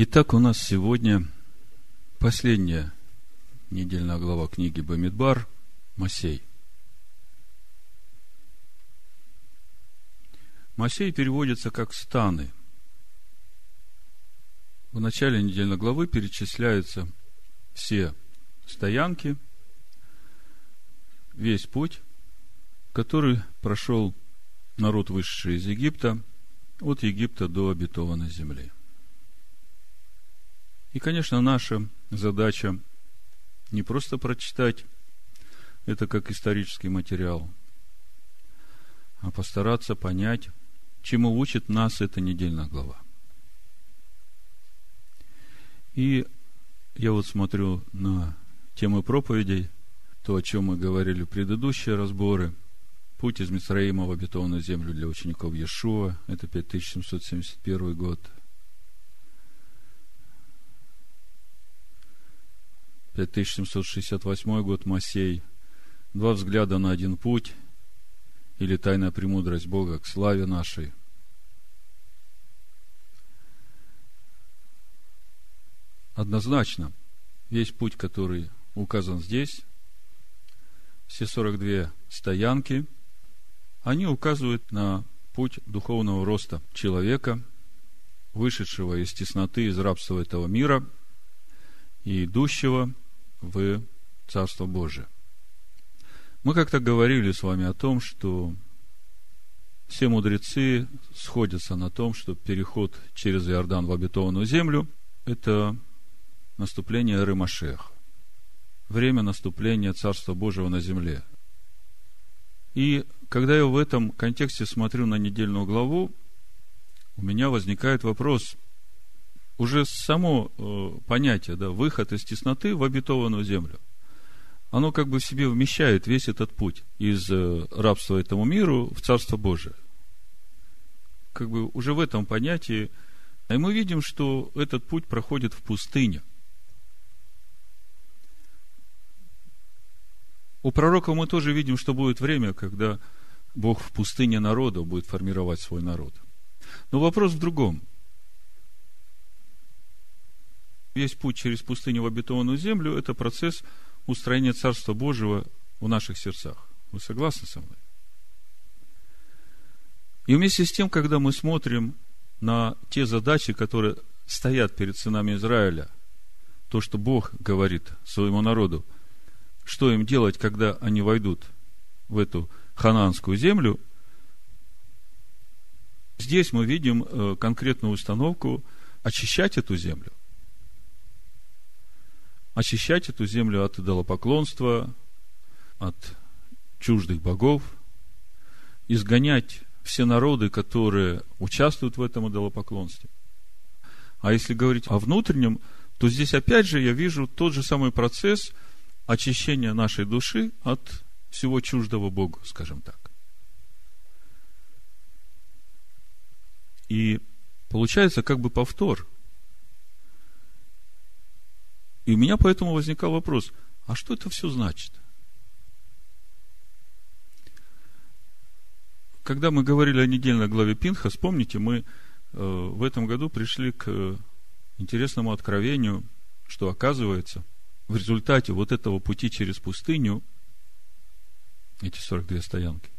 Итак, у нас сегодня последняя недельная глава книги Бамидбар Масей. Масей переводится как станы. В начале недельной главы перечисляются все стоянки, весь путь, который прошел народ, вышедший из Египта, от Египта до обетованной земли. И, конечно, наша задача не просто прочитать это как исторический материал, а постараться понять, чему учит нас эта недельная глава. И я вот смотрю на темы проповедей, то, о чем мы говорили в предыдущие разборы, путь из Мисраима в обетованную землю для учеников Иешуа, это 5771 год – 5768 год Масей. Два взгляда на один путь или тайная премудрость Бога к славе нашей. Однозначно, весь путь, который указан здесь, все 42 стоянки, они указывают на путь духовного роста человека, вышедшего из тесноты, из рабства этого мира и идущего в Царство Божие. Мы как-то говорили с вами о том, что все мудрецы сходятся на том, что переход через Иордан в обетованную землю – это наступление Рымашех, время наступления Царства Божьего на земле. И когда я в этом контексте смотрю на недельную главу, у меня возникает вопрос – уже само э, понятие, да, выход из тесноты в обетованную землю, оно как бы в себе вмещает весь этот путь из э, рабства этому миру в Царство Божие. Как бы уже в этом понятии, и мы видим, что этот путь проходит в пустыне. У пророка мы тоже видим, что будет время, когда Бог в пустыне народа будет формировать свой народ. Но вопрос в другом – весь путь через пустыню в обетованную землю – это процесс устроения Царства Божьего в наших сердцах. Вы согласны со мной? И вместе с тем, когда мы смотрим на те задачи, которые стоят перед сынами Израиля, то, что Бог говорит своему народу, что им делать, когда они войдут в эту хананскую землю, здесь мы видим э, конкретную установку очищать эту землю очищать эту землю от идолопоклонства, от чуждых богов, изгонять все народы, которые участвуют в этом идолопоклонстве. А если говорить о внутреннем, то здесь опять же я вижу тот же самый процесс очищения нашей души от всего чуждого Богу, скажем так. И получается как бы повтор – и у меня поэтому возникал вопрос, а что это все значит? Когда мы говорили о недельной главе Пинха, вспомните, мы э, в этом году пришли к интересному откровению, что оказывается, в результате вот этого пути через пустыню, эти 42 стоянки,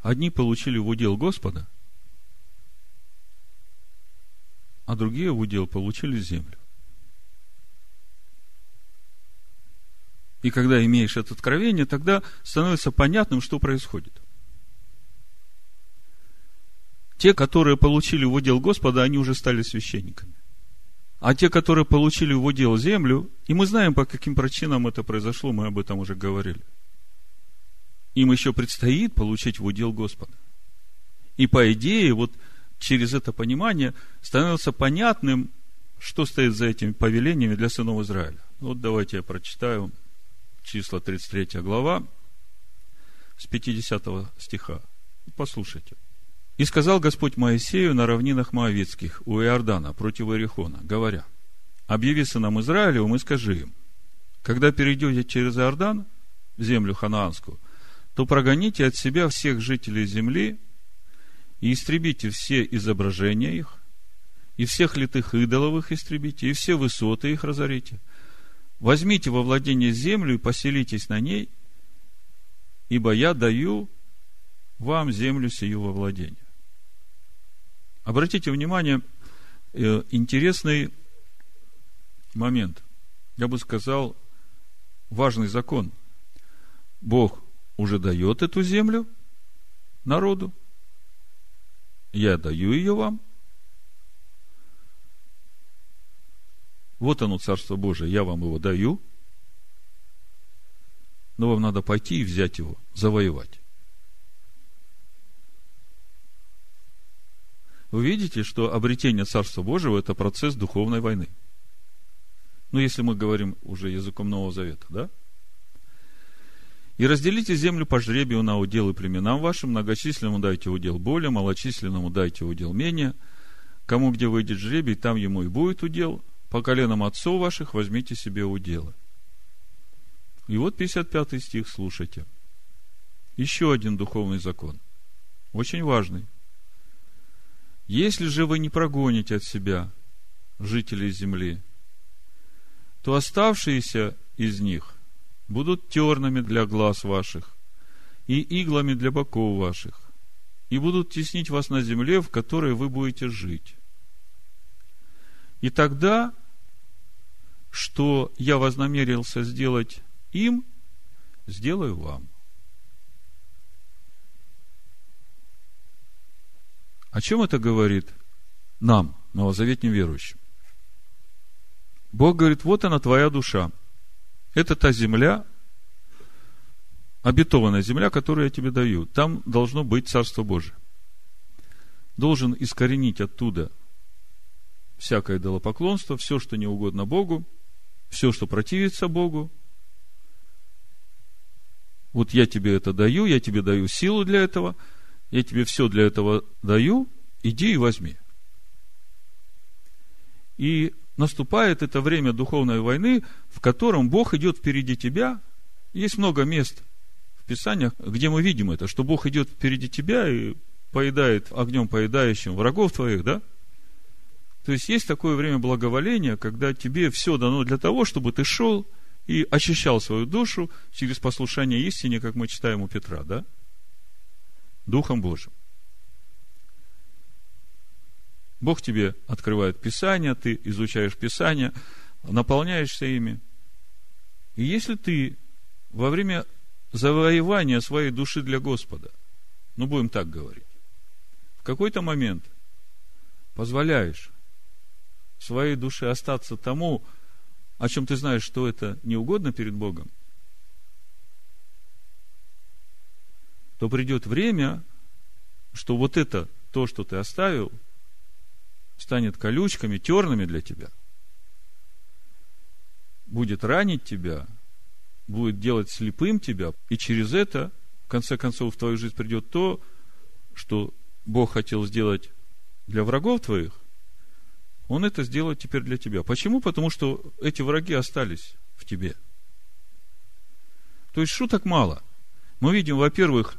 одни получили в удел Господа, а другие в удел получили землю. И когда имеешь это откровение, тогда становится понятным, что происходит. Те, которые получили в удел Господа, они уже стали священниками. А те, которые получили в удел землю, и мы знаем, по каким причинам это произошло, мы об этом уже говорили. Им еще предстоит получить в удел Господа. И по идее, вот через это понимание становится понятным, что стоит за этими повелениями для сынов Израиля. Вот давайте я прочитаю числа 33 глава, с 50 стиха. Послушайте. «И сказал Господь Моисею на равнинах Моавицких у Иордана против Иерихона, говоря, объяви сынам Израилевым и скажи им, когда перейдете через Иордан, в землю ханаанскую, то прогоните от себя всех жителей земли и истребите все изображения их, и всех литых идолов их истребите, и все высоты их разорите. Возьмите во владение землю и поселитесь на ней, ибо я даю вам землю сию во владение. Обратите внимание, э, интересный момент. Я бы сказал, важный закон. Бог уже дает эту землю народу. Я даю ее вам. Вот оно, Царство Божие, я вам его даю. Но вам надо пойти и взять его, завоевать. Вы видите, что обретение Царства Божьего – это процесс духовной войны. Ну, если мы говорим уже языком Нового Завета, да? И разделите землю по жребию на уделы племенам вашим, многочисленному дайте удел более, малочисленному дайте удел менее. Кому где выйдет жребий, там ему и будет удел. По коленам отцов ваших возьмите себе уделы. И вот 55 стих, слушайте. Еще один духовный закон. Очень важный. Если же вы не прогоните от себя жителей земли, то оставшиеся из них будут тернами для глаз ваших и иглами для боков ваших, и будут теснить вас на земле, в которой вы будете жить. И тогда, что я вознамерился сделать им, сделаю вам. О чем это говорит нам, новозаветним верующим? Бог говорит, вот она твоя душа. Это та земля, обетованная земля, которую я тебе даю. Там должно быть Царство Божие. Должен искоренить оттуда всякое идолопоклонство, все, что не угодно Богу, все, что противится Богу. Вот я тебе это даю, я тебе даю силу для этого – я тебе все для этого даю, иди и возьми. И наступает это время духовной войны, в котором Бог идет впереди тебя. Есть много мест в Писаниях, где мы видим это, что Бог идет впереди тебя и поедает огнем поедающим врагов твоих, да? То есть есть такое время благоволения, когда тебе все дано для того, чтобы ты шел и очищал свою душу через послушание истине, как мы читаем у Петра, да? Духом Божьим. Бог тебе открывает Писание, ты изучаешь Писание, наполняешься ими. И если ты во время завоевания своей души для Господа, ну, будем так говорить, в какой-то момент позволяешь своей душе остаться тому, о чем ты знаешь, что это не угодно перед Богом – то придет время, что вот это, то, что ты оставил, станет колючками, терными для тебя. Будет ранить тебя, будет делать слепым тебя, и через это, в конце концов, в твою жизнь придет то, что Бог хотел сделать для врагов твоих, Он это сделает теперь для тебя. Почему? Потому что эти враги остались в тебе. То есть шуток мало. Мы видим, во-первых,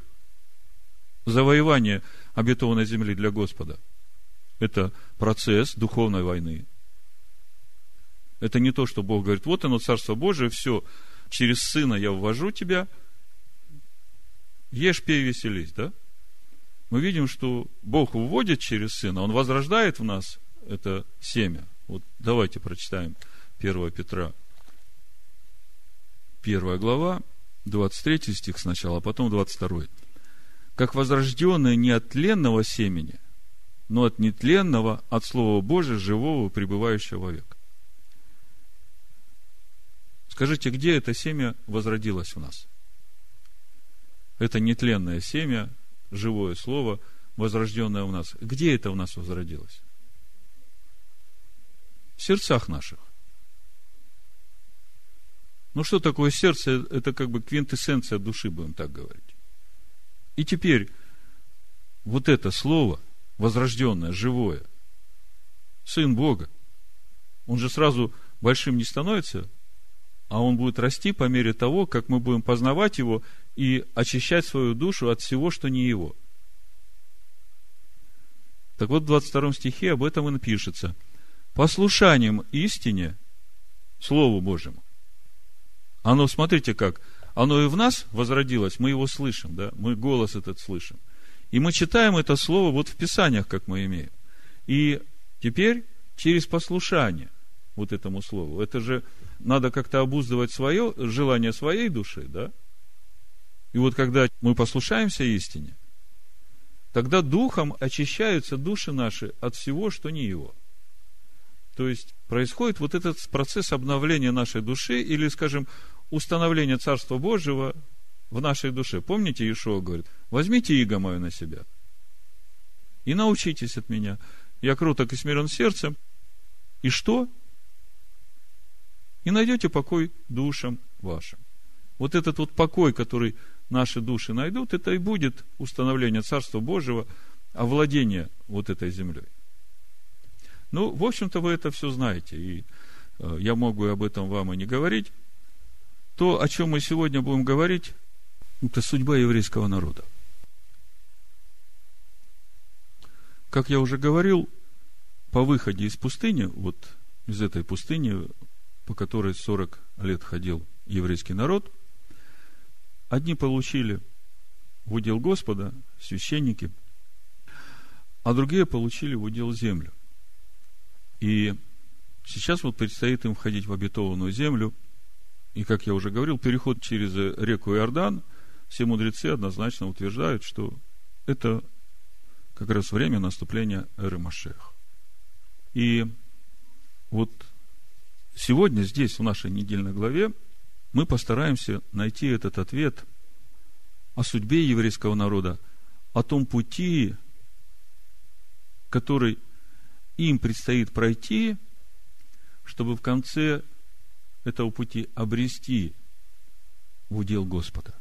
завоевание обетованной земли для Господа. Это процесс духовной войны. Это не то, что Бог говорит, вот оно, Царство Божие, все, через Сына я ввожу тебя, ешь, пей, веселись, да? Мы видим, что Бог вводит через Сына, Он возрождает в нас это семя. Вот давайте прочитаем 1 Петра, 1 глава, 23 стих сначала, а потом 22 как возрожденные не от тленного семени, но от нетленного, от Слова Божия, живого, пребывающего вовек. Скажите, где это семя возродилось у нас? Это нетленное семя, живое слово, возрожденное у нас. Где это у нас возродилось? В сердцах наших. Ну, что такое сердце? Это как бы квинтэссенция души, будем так говорить. И теперь вот это слово, возрожденное, живое, Сын Бога, он же сразу большим не становится, а он будет расти по мере того, как мы будем познавать его и очищать свою душу от всего, что не его. Так вот, в 22 стихе об этом и напишется. Послушанием истине, Слову Божьему. Оно, смотрите как, оно и в нас возродилось, мы его слышим, да, мы голос этот слышим. И мы читаем это слово вот в Писаниях, как мы имеем. И теперь через послушание вот этому слову. Это же надо как-то обуздывать свое желание своей души, да? И вот когда мы послушаемся истине, тогда духом очищаются души наши от всего, что не его. То есть происходит вот этот процесс обновления нашей души или, скажем, установления Царства Божьего в нашей душе. Помните, Иешуа говорит, возьмите иго мое на себя и научитесь от меня. Я круток и смирен сердцем. И что? И найдете покой душам вашим. Вот этот вот покой, который наши души найдут, это и будет установление Царства Божьего, овладение вот этой землей. Ну, в общем-то, вы это все знаете, и э, я могу об этом вам и не говорить. То, о чем мы сегодня будем говорить, это судьба еврейского народа. Как я уже говорил, по выходе из пустыни, вот из этой пустыни, по которой 40 лет ходил еврейский народ – Одни получили в удел Господа, священники, а другие получили в удел землю. И сейчас вот предстоит им входить в обетованную землю. И, как я уже говорил, переход через реку Иордан, все мудрецы однозначно утверждают, что это как раз время наступления эры Машех. И вот сегодня здесь, в нашей недельной главе, мы постараемся найти этот ответ о судьбе еврейского народа, о том пути, который им предстоит пройти, чтобы в конце этого пути обрести в удел Господа.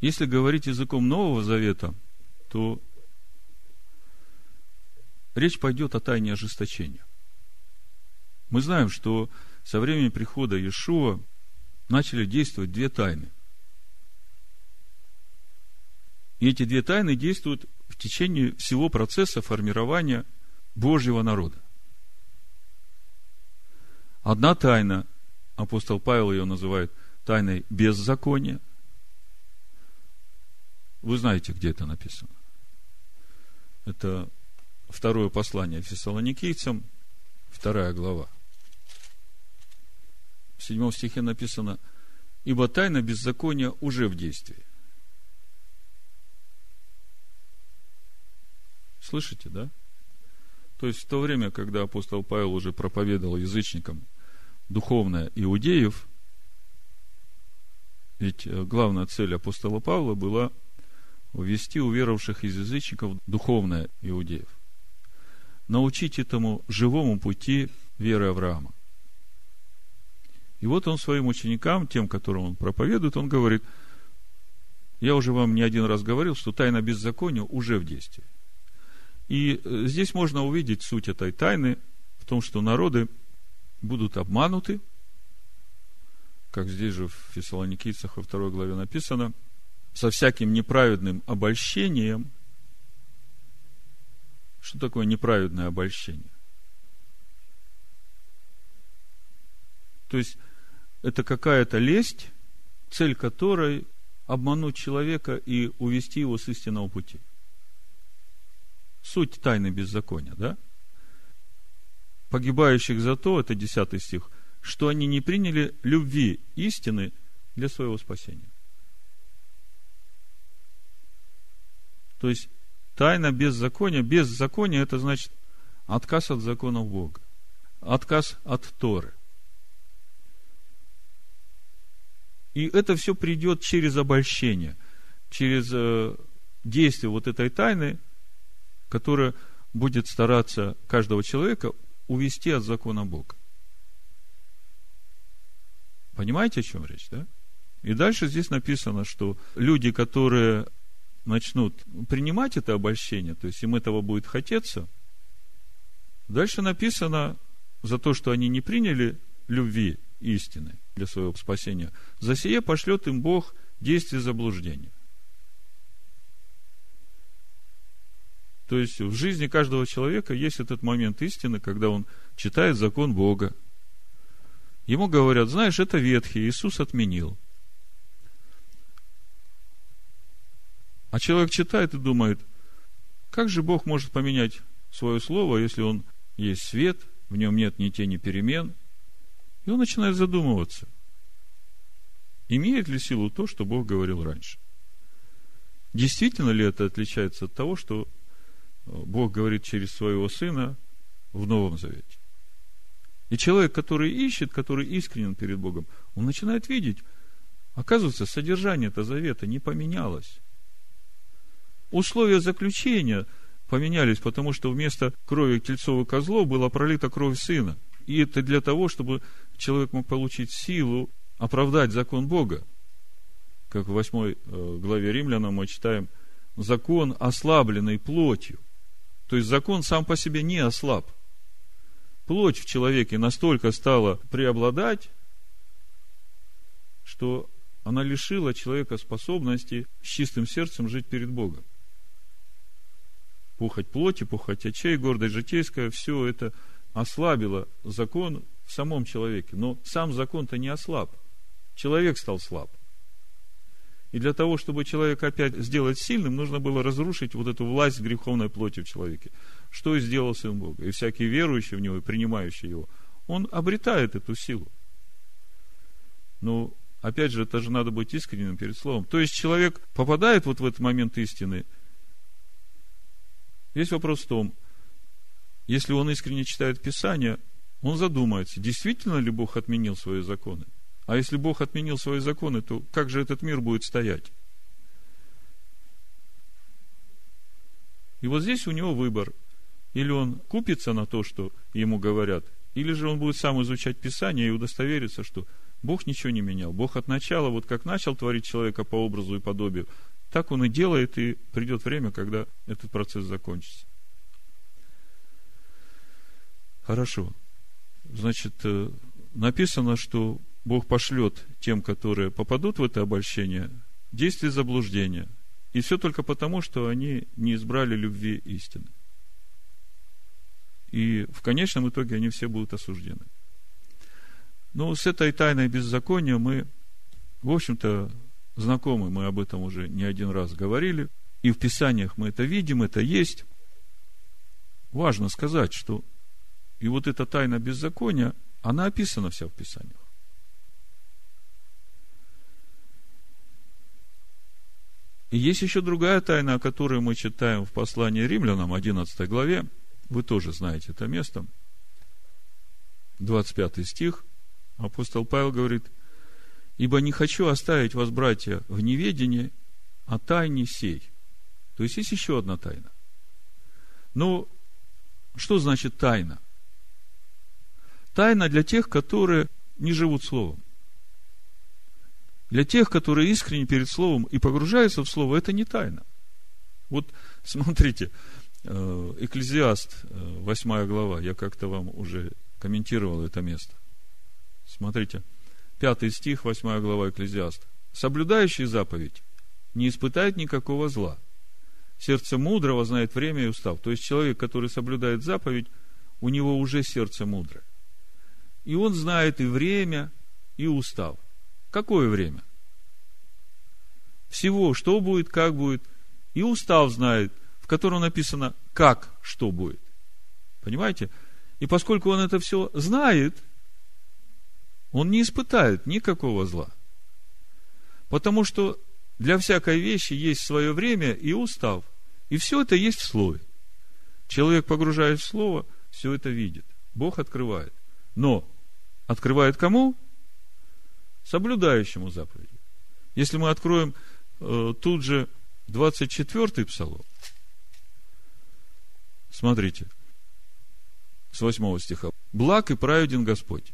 Если говорить языком Нового Завета, то речь пойдет о тайне ожесточения. Мы знаем, что со времени прихода Иешуа начали действовать две тайны. И эти две тайны действуют в течение всего процесса формирования Божьего народа. Одна тайна, апостол Павел ее называет тайной беззакония. Вы знаете, где это написано. Это второе послание фессалоникийцам, вторая глава в седьмом стихе написано, ибо тайна беззакония уже в действии. Слышите, да? То есть в то время, когда апостол Павел уже проповедовал язычникам духовное иудеев, ведь э, главная цель апостола Павла была ввести уверовавших из язычников духовное иудеев. Научить этому живому пути веры Авраама. И вот он своим ученикам, тем, которым он проповедует, он говорит, я уже вам не один раз говорил, что тайна беззакония уже в действии. И э, здесь можно увидеть суть этой тайны в том, что народы будут обмануты, как здесь же в Фессалоникийцах во второй главе написано, со всяким неправедным обольщением. Что такое неправедное обольщение? То есть, это какая-то лесть, цель которой обмануть человека и увести его с истинного пути. Суть тайны беззакония, да? Погибающих за то, это 10 стих, что они не приняли любви истины для своего спасения. То есть, тайна беззакония, беззаконие, это значит отказ от законов Бога, отказ от Торы – И это все придет через обольщение, через э, действие вот этой тайны, которая будет стараться каждого человека увести от закона Бога. Понимаете, о чем речь, да? И дальше здесь написано, что люди, которые начнут принимать это обольщение, то есть им этого будет хотеться, дальше написано за то, что они не приняли любви истины, для своего спасения. За сие пошлет им Бог действие заблуждения. То есть в жизни каждого человека есть этот момент истины, когда он читает закон Бога. Ему говорят, знаешь, это ветхий, Иисус отменил. А человек читает и думает, как же Бог может поменять свое слово, если он есть свет, в нем нет ни тени перемен. И он начинает задумываться, имеет ли силу то, что Бог говорил раньше. Действительно ли это отличается от того, что Бог говорит через своего Сына в Новом Завете? И человек, который ищет, который искренен перед Богом, он начинает видеть, оказывается, содержание этого завета не поменялось. Условия заключения поменялись, потому что вместо крови тельцов и козлов была пролита кровь Сына. И это для того, чтобы человек мог получить силу оправдать закон Бога. Как в 8 э, главе Римлянам мы читаем, закон ослабленный плотью. То есть закон сам по себе не ослаб. Плоть в человеке настолько стала преобладать, что она лишила человека способности с чистым сердцем жить перед Богом пухоть плоти, пухоть очей, гордость житейская, все это ослабило закон в самом человеке. Но сам закон-то не ослаб. Человек стал слаб. И для того, чтобы человека опять сделать сильным, нужно было разрушить вот эту власть греховной плоти в человеке. Что и сделал Сын Бога. И всякий верующий в Него, и принимающий Его, он обретает эту силу. Но, опять же, это же надо быть искренним перед Словом. То есть, человек попадает вот в этот момент истины – Весь вопрос в том, если он искренне читает Писание, он задумается, действительно ли Бог отменил свои законы. А если Бог отменил свои законы, то как же этот мир будет стоять? И вот здесь у него выбор. Или он купится на то, что ему говорят, или же он будет сам изучать Писание и удостовериться, что Бог ничего не менял. Бог от начала, вот как начал творить человека по образу и подобию, так он и делает, и придет время, когда этот процесс закончится. Хорошо. Значит, э, написано, что Бог пошлет тем, которые попадут в это обольщение, действие заблуждения. И все только потому, что они не избрали любви истины. И в конечном итоге они все будут осуждены. Но с этой тайной беззакония мы, в общем-то, знакомы, мы об этом уже не один раз говорили, и в Писаниях мы это видим, это есть. Важно сказать, что и вот эта тайна беззакония, она описана вся в Писаниях. И есть еще другая тайна, о которой мы читаем в послании римлянам, 11 главе. Вы тоже знаете это место. 25 стих. Апостол Павел говорит – Ибо не хочу оставить вас, братья, в неведении о тайне сей. То есть есть еще одна тайна. Ну, что значит тайна? Тайна для тех, которые не живут Словом. Для тех, которые искренне перед Словом и погружаются в Слово, это не тайна. Вот смотрите, э, Экклезиаст, 8 э, глава, я как-то вам уже комментировал это место. Смотрите, Пятый стих, восьмая глава Экклезиаста. Соблюдающий заповедь не испытает никакого зла. Сердце мудрого знает время и устав. То есть человек, который соблюдает заповедь, у него уже сердце мудрое. И он знает и время, и устав. Какое время? Всего, что будет, как будет. И устав знает, в котором написано, как что будет. Понимаете? И поскольку он это все знает, он не испытает никакого зла. Потому что для всякой вещи есть свое время и устав. И все это есть в Слове. Человек, погружаясь в Слово, все это видит. Бог открывает. Но открывает кому? Соблюдающему заповеди. Если мы откроем э, тут же 24-й псалом, смотрите, с 8 стиха. «Благ и праведен Господь,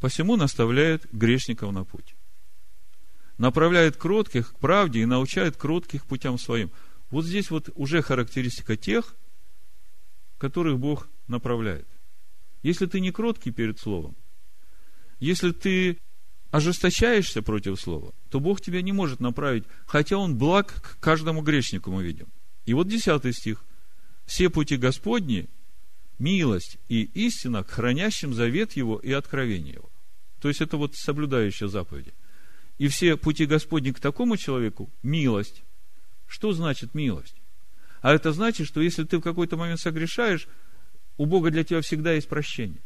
посему наставляет грешников на путь. Направляет кротких к правде и научает кротких путям своим. Вот здесь вот уже характеристика тех, которых Бог направляет. Если ты не кроткий перед Словом, если ты ожесточаешься против Слова, то Бог тебя не может направить, хотя Он благ к каждому грешнику, мы видим. И вот десятый стих. все пути Господни – милость и истина к хранящим завет Его и откровение Его. То есть, это вот соблюдающие заповеди. И все пути Господни к такому человеку – милость. Что значит милость? А это значит, что если ты в какой-то момент согрешаешь, у Бога для тебя всегда есть прощение.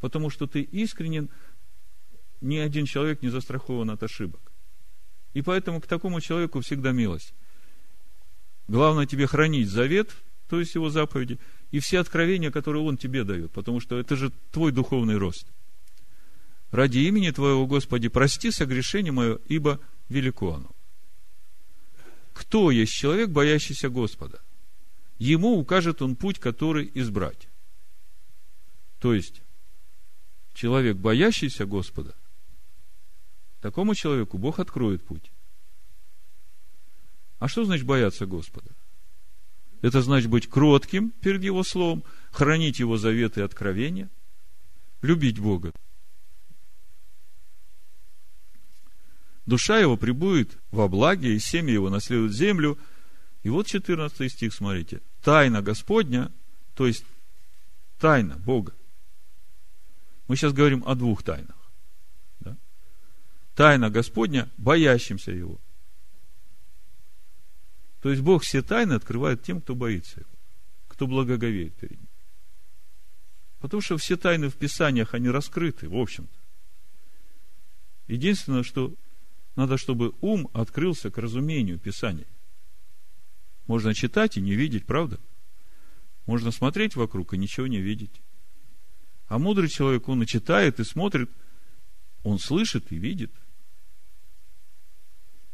Потому что ты искренен, ни один человек не застрахован от ошибок. И поэтому к такому человеку всегда милость. Главное тебе хранить завет, то есть его заповеди, и все откровения, которые он тебе дает, потому что это же твой духовный рост. Ради имени Твоего, Господи, прости согрешение мое, ибо велико оно. Кто есть человек, боящийся Господа? Ему укажет он путь, который избрать. То есть, человек, боящийся Господа, такому человеку Бог откроет путь. А что значит бояться Господа? Это значит быть кротким перед Его Словом, хранить Его заветы и откровения, любить Бога. Душа его прибудет во благе, и семья его наследует землю. И вот 14 стих, смотрите. Тайна Господня, то есть тайна Бога. Мы сейчас говорим о двух тайнах. Тайна Господня, боящимся Его. То есть Бог все тайны открывает тем, кто боится Его, кто благоговеет перед Ним. Потому что все тайны в Писаниях, они раскрыты, в общем-то. Единственное, что надо, чтобы ум открылся к разумению Писания. Можно читать и не видеть, правда? Можно смотреть вокруг и ничего не видеть. А мудрый человек, он и читает, и смотрит, он слышит и видит.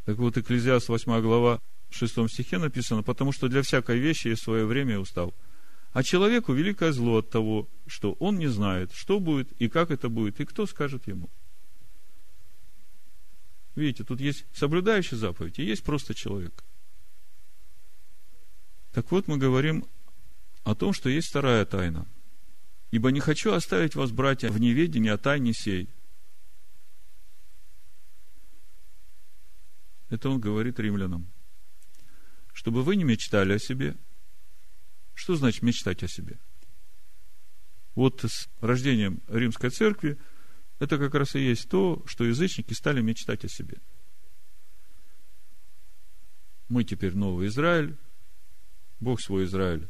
Так вот, Экклезиаст 8 глава, в 6 стихе написано, потому что для всякой вещи есть свое время и устал. А человеку великое зло от того, что он не знает, что будет и как это будет, и кто скажет ему – Видите, тут есть соблюдающий заповедь и есть просто человек. Так вот, мы говорим о том, что есть вторая тайна. Ибо не хочу оставить вас, братья, в неведении о тайне сей. Это он говорит римлянам. Чтобы вы не мечтали о себе. Что значит мечтать о себе? Вот с рождением Римской Церкви – это как раз и есть то, что язычники стали мечтать о себе. Мы теперь новый Израиль, Бог свой Израиль,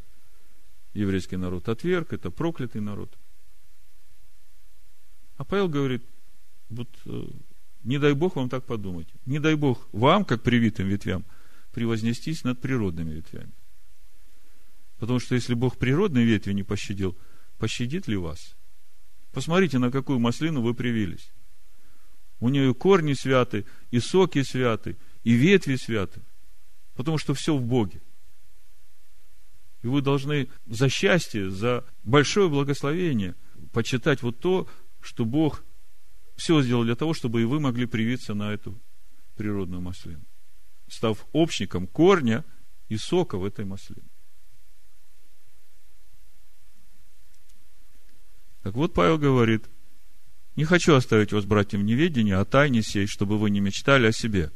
еврейский народ отверг, это проклятый народ. А Павел говорит, вот э, не дай Бог вам так подумать. Не дай Бог вам, как привитым ветвям, превознестись над природными ветвями. Потому что если Бог природные ветви не пощадил, пощадит ли вас? Посмотрите, на какую маслину вы привились. У нее корни святы, и соки святы, и ветви святы. Потому что все в Боге. И вы должны за счастье, за большое благословение почитать вот то, что Бог все сделал для того, чтобы и вы могли привиться на эту природную маслину, став общником корня и сока в этой маслине. Так вот, Павел говорит, не хочу оставить вас, братьям, в о тайне сей, чтобы вы не мечтали о себе.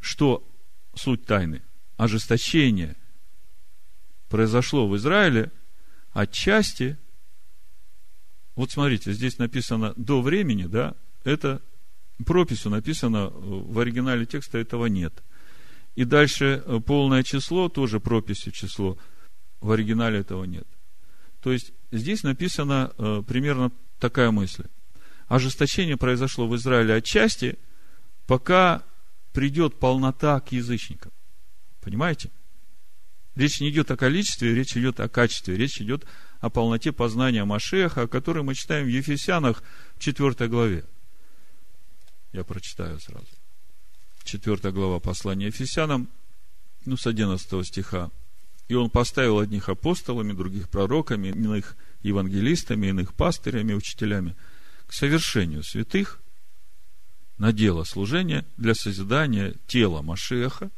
Что суть тайны? Ожесточение произошло в Израиле отчасти, вот смотрите, здесь написано до времени, да, это прописью написано, в оригинале текста этого нет. И дальше э, полное число, тоже прописью число, в оригинале этого нет. То есть, здесь написана э, примерно такая мысль. Ожесточение произошло в Израиле отчасти, пока придет полнота к язычникам. Понимаете? Речь не идет о количестве, речь идет о качестве, речь идет о полноте познания Машеха, о которой мы читаем в Ефесянах в 4 главе. Я прочитаю сразу. 4 глава послания Ефесянам, ну, с 11 стиха. И он поставил одних апостолами, других пророками, иных евангелистами, иных пастырями, учителями к совершению святых на дело служения для созидания тела Машеха,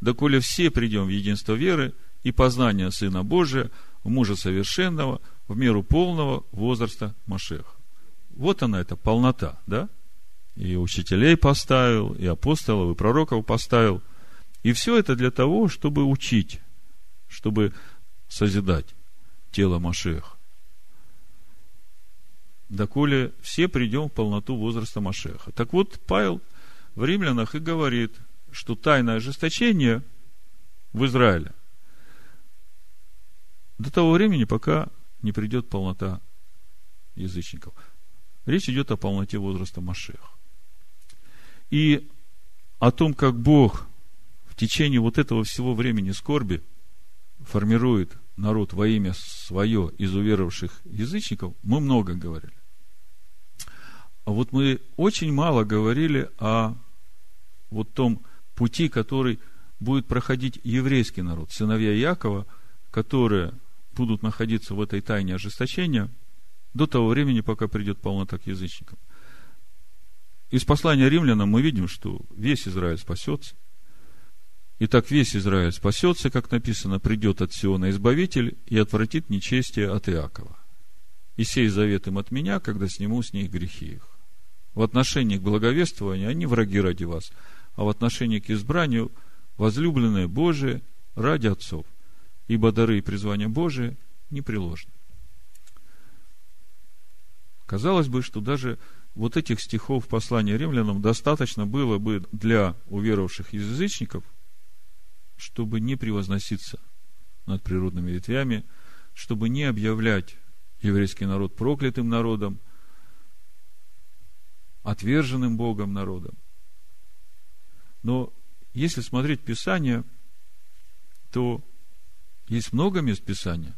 доколе все придем в единство веры и познания Сына Божия, мужа совершенного, в меру полного возраста Машеха. Вот она, эта полнота, да? И учителей поставил, и апостолов, и пророков поставил. И все это для того, чтобы учить чтобы созидать тело Машеха. Доколе все придем в полноту возраста Машеха. Так вот, Павел в римлянах и говорит, что тайное ожесточение в Израиле до того времени, пока не придет полнота язычников. Речь идет о полноте возраста Машеха. И о том, как Бог в течение вот этого всего времени скорби формирует народ во имя свое из уверовавших язычников, мы много говорили. А вот мы очень мало говорили о вот том пути, который будет проходить еврейский народ, сыновья Якова, которые будут находиться в этой тайне ожесточения до того времени, пока придет полнота к язычникам. Из послания римлянам мы видим, что весь Израиль спасется. И так весь Израиль спасется, как написано, придет от Сиона Избавитель и отвратит нечестие от Иакова. И сей завет им от меня, когда сниму с них грехи их. В отношении к благовествованию они враги ради вас, а в отношении к избранию возлюбленные Божие ради отцов, ибо дары и призвания Божие непреложны. Казалось бы, что даже вот этих стихов послания римлянам достаточно было бы для уверовавших язычников, чтобы не превозноситься над природными ветвями, чтобы не объявлять еврейский народ проклятым народом, отверженным Богом народом. Но если смотреть Писание, то есть много мест Писания,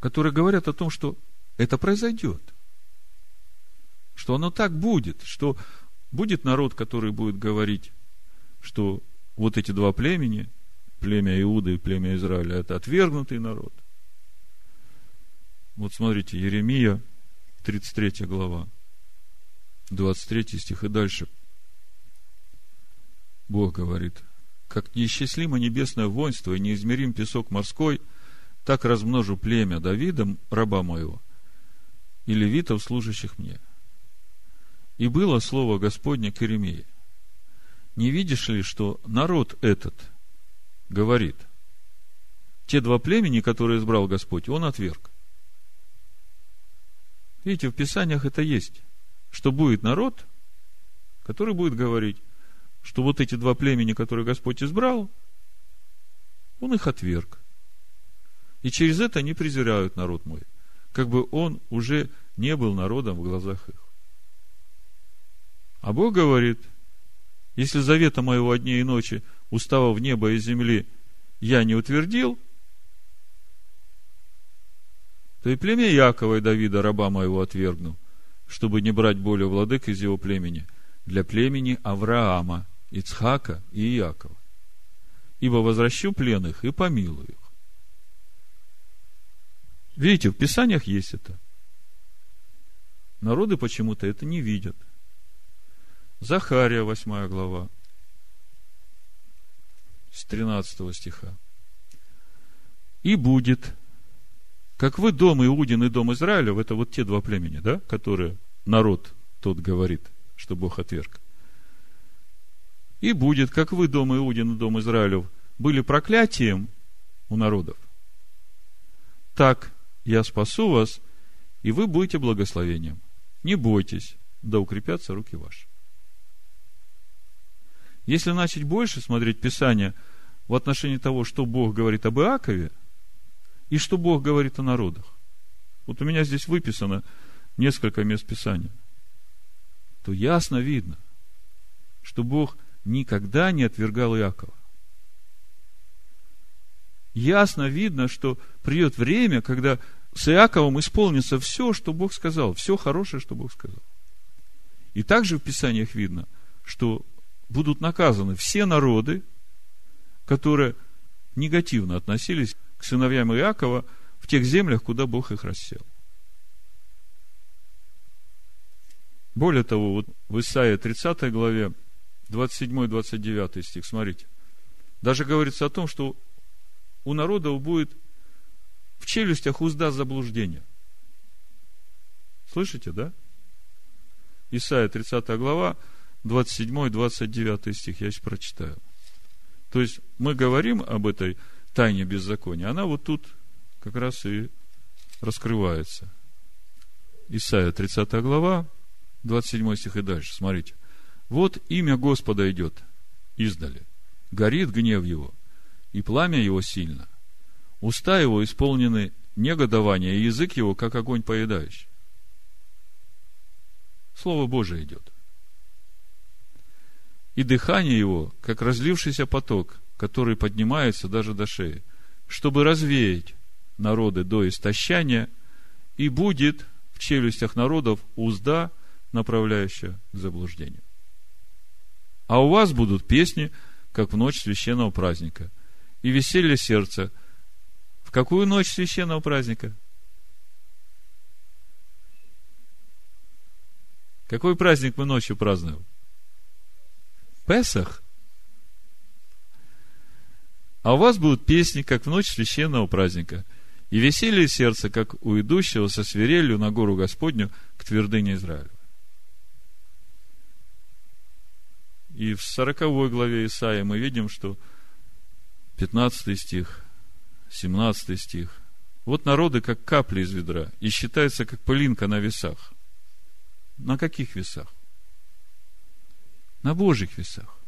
которые говорят о том, что это произойдет. Что оно так будет, что будет народ, который будет говорить, что вот эти два племени, племя Иуда и племя Израиля, это отвергнутый народ. Вот смотрите, Еремия, 33 глава, 23 стих и дальше. Бог говорит, как неисчислимо небесное воинство и неизмерим песок морской, так размножу племя Давида, раба моего, и левитов, служащих мне. И было слово Господне к Иеремии. Не видишь ли, что народ этот говорит, те два племени, которые избрал Господь, он отверг. Видите, в Писаниях это есть что будет народ, который будет говорить, что вот эти два племени, которые Господь избрал, Он их отверг. И через это они презирают народ мой, как бы он уже не был народом в глазах их. А Бог говорит, если завета моего дней и ночи, уставов неба и земли, я не утвердил, то и племя Якова и Давида, раба моего, отвергну чтобы не брать более владык из его племени, для племени Авраама, Ицхака и Иакова. Ибо возвращу пленных и помилую их. Видите, в Писаниях есть это. Народы почему-то это не видят. Захария, 8 глава, с 13 стиха. И будет как вы дом Иудин и дом Израилев, это вот те два племени, да, которые народ тот говорит, что Бог отверг. И будет, как вы, дом Иудин и дом Израилев, были проклятием у народов, так я спасу вас, и вы будете благословением. Не бойтесь, да укрепятся руки ваши. Если начать больше смотреть Писание в отношении того, что Бог говорит об Иакове – и что Бог говорит о народах. Вот у меня здесь выписано несколько мест Писания. То ясно видно, что Бог никогда не отвергал Иакова. Ясно видно, что придет время, когда с Иаковом исполнится все, что Бог сказал, все хорошее, что Бог сказал. И также в Писаниях видно, что будут наказаны все народы, которые негативно относились к сыновьям Иакова в тех землях, куда Бог их рассел. Более того, вот в Исаии 30 главе 27-29 стих, смотрите. Даже говорится о том, что у народов будет в челюстях узда заблуждения. Слышите, да? Исайя 30 глава, 27-29 стих, я сейчас прочитаю. То есть, мы говорим об этой тайне беззакония, она вот тут как раз и раскрывается. Исайя 30 глава, 27 стих и дальше. Смотрите. Вот имя Господа идет издали. Горит гнев его, и пламя его сильно. Уста его исполнены негодования, и язык его, как огонь поедающий. Слово Божие идет. И дыхание его, как разлившийся поток, который поднимается даже до шеи, чтобы развеять народы до истощания, и будет в челюстях народов узда, направляющая к заблуждению. А у вас будут песни, как в ночь священного праздника, и веселье сердца. В какую ночь священного праздника? Какой праздник мы ночью празднуем? Песах. А у вас будут песни, как в ночь священного праздника, и веселье сердца, как у идущего со свирелью на гору Господню к твердыне Израиля. И в 40 главе Исаия мы видим, что 15 стих, 17 стих. Вот народы, как капли из ведра, и считаются, как пылинка на весах. На каких весах? На Божьих весах.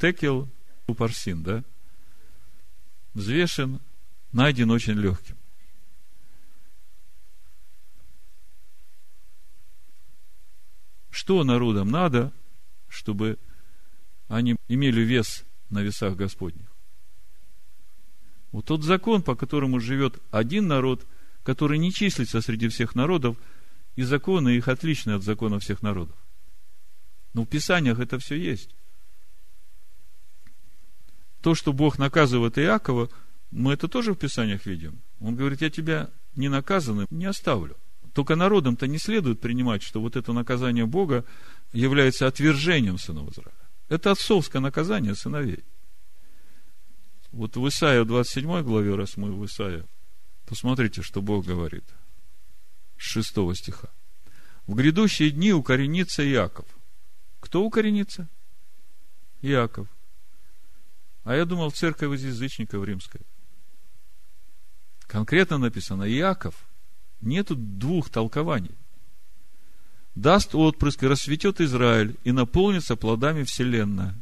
Текел упарсин, да? Взвешен, найден очень легким. Что народам надо, чтобы они имели вес на весах Господних? Вот тот закон, по которому живет один народ, который не числится среди всех народов, и законы их отличны от закона всех народов. Но в Писаниях это все есть. То, что Бог наказывает Иакова, мы это тоже в Писаниях видим. Он говорит, я тебя не наказанным не оставлю. Только народам-то не следует принимать, что вот это наказание Бога является отвержением сынов Израиля. Это отцовское наказание сыновей. Вот в Исаия 27 главе, раз мы в Исаия, посмотрите, что Бог говорит. С 6 стиха. В грядущие дни укоренится Иаков. Кто укоренится? Иаков. А я думал, церковь из язычников римская. Конкретно написано Иаков – Нету двух толкований. Даст отпрыск и расцветет Израиль, и наполнится плодами вселенная.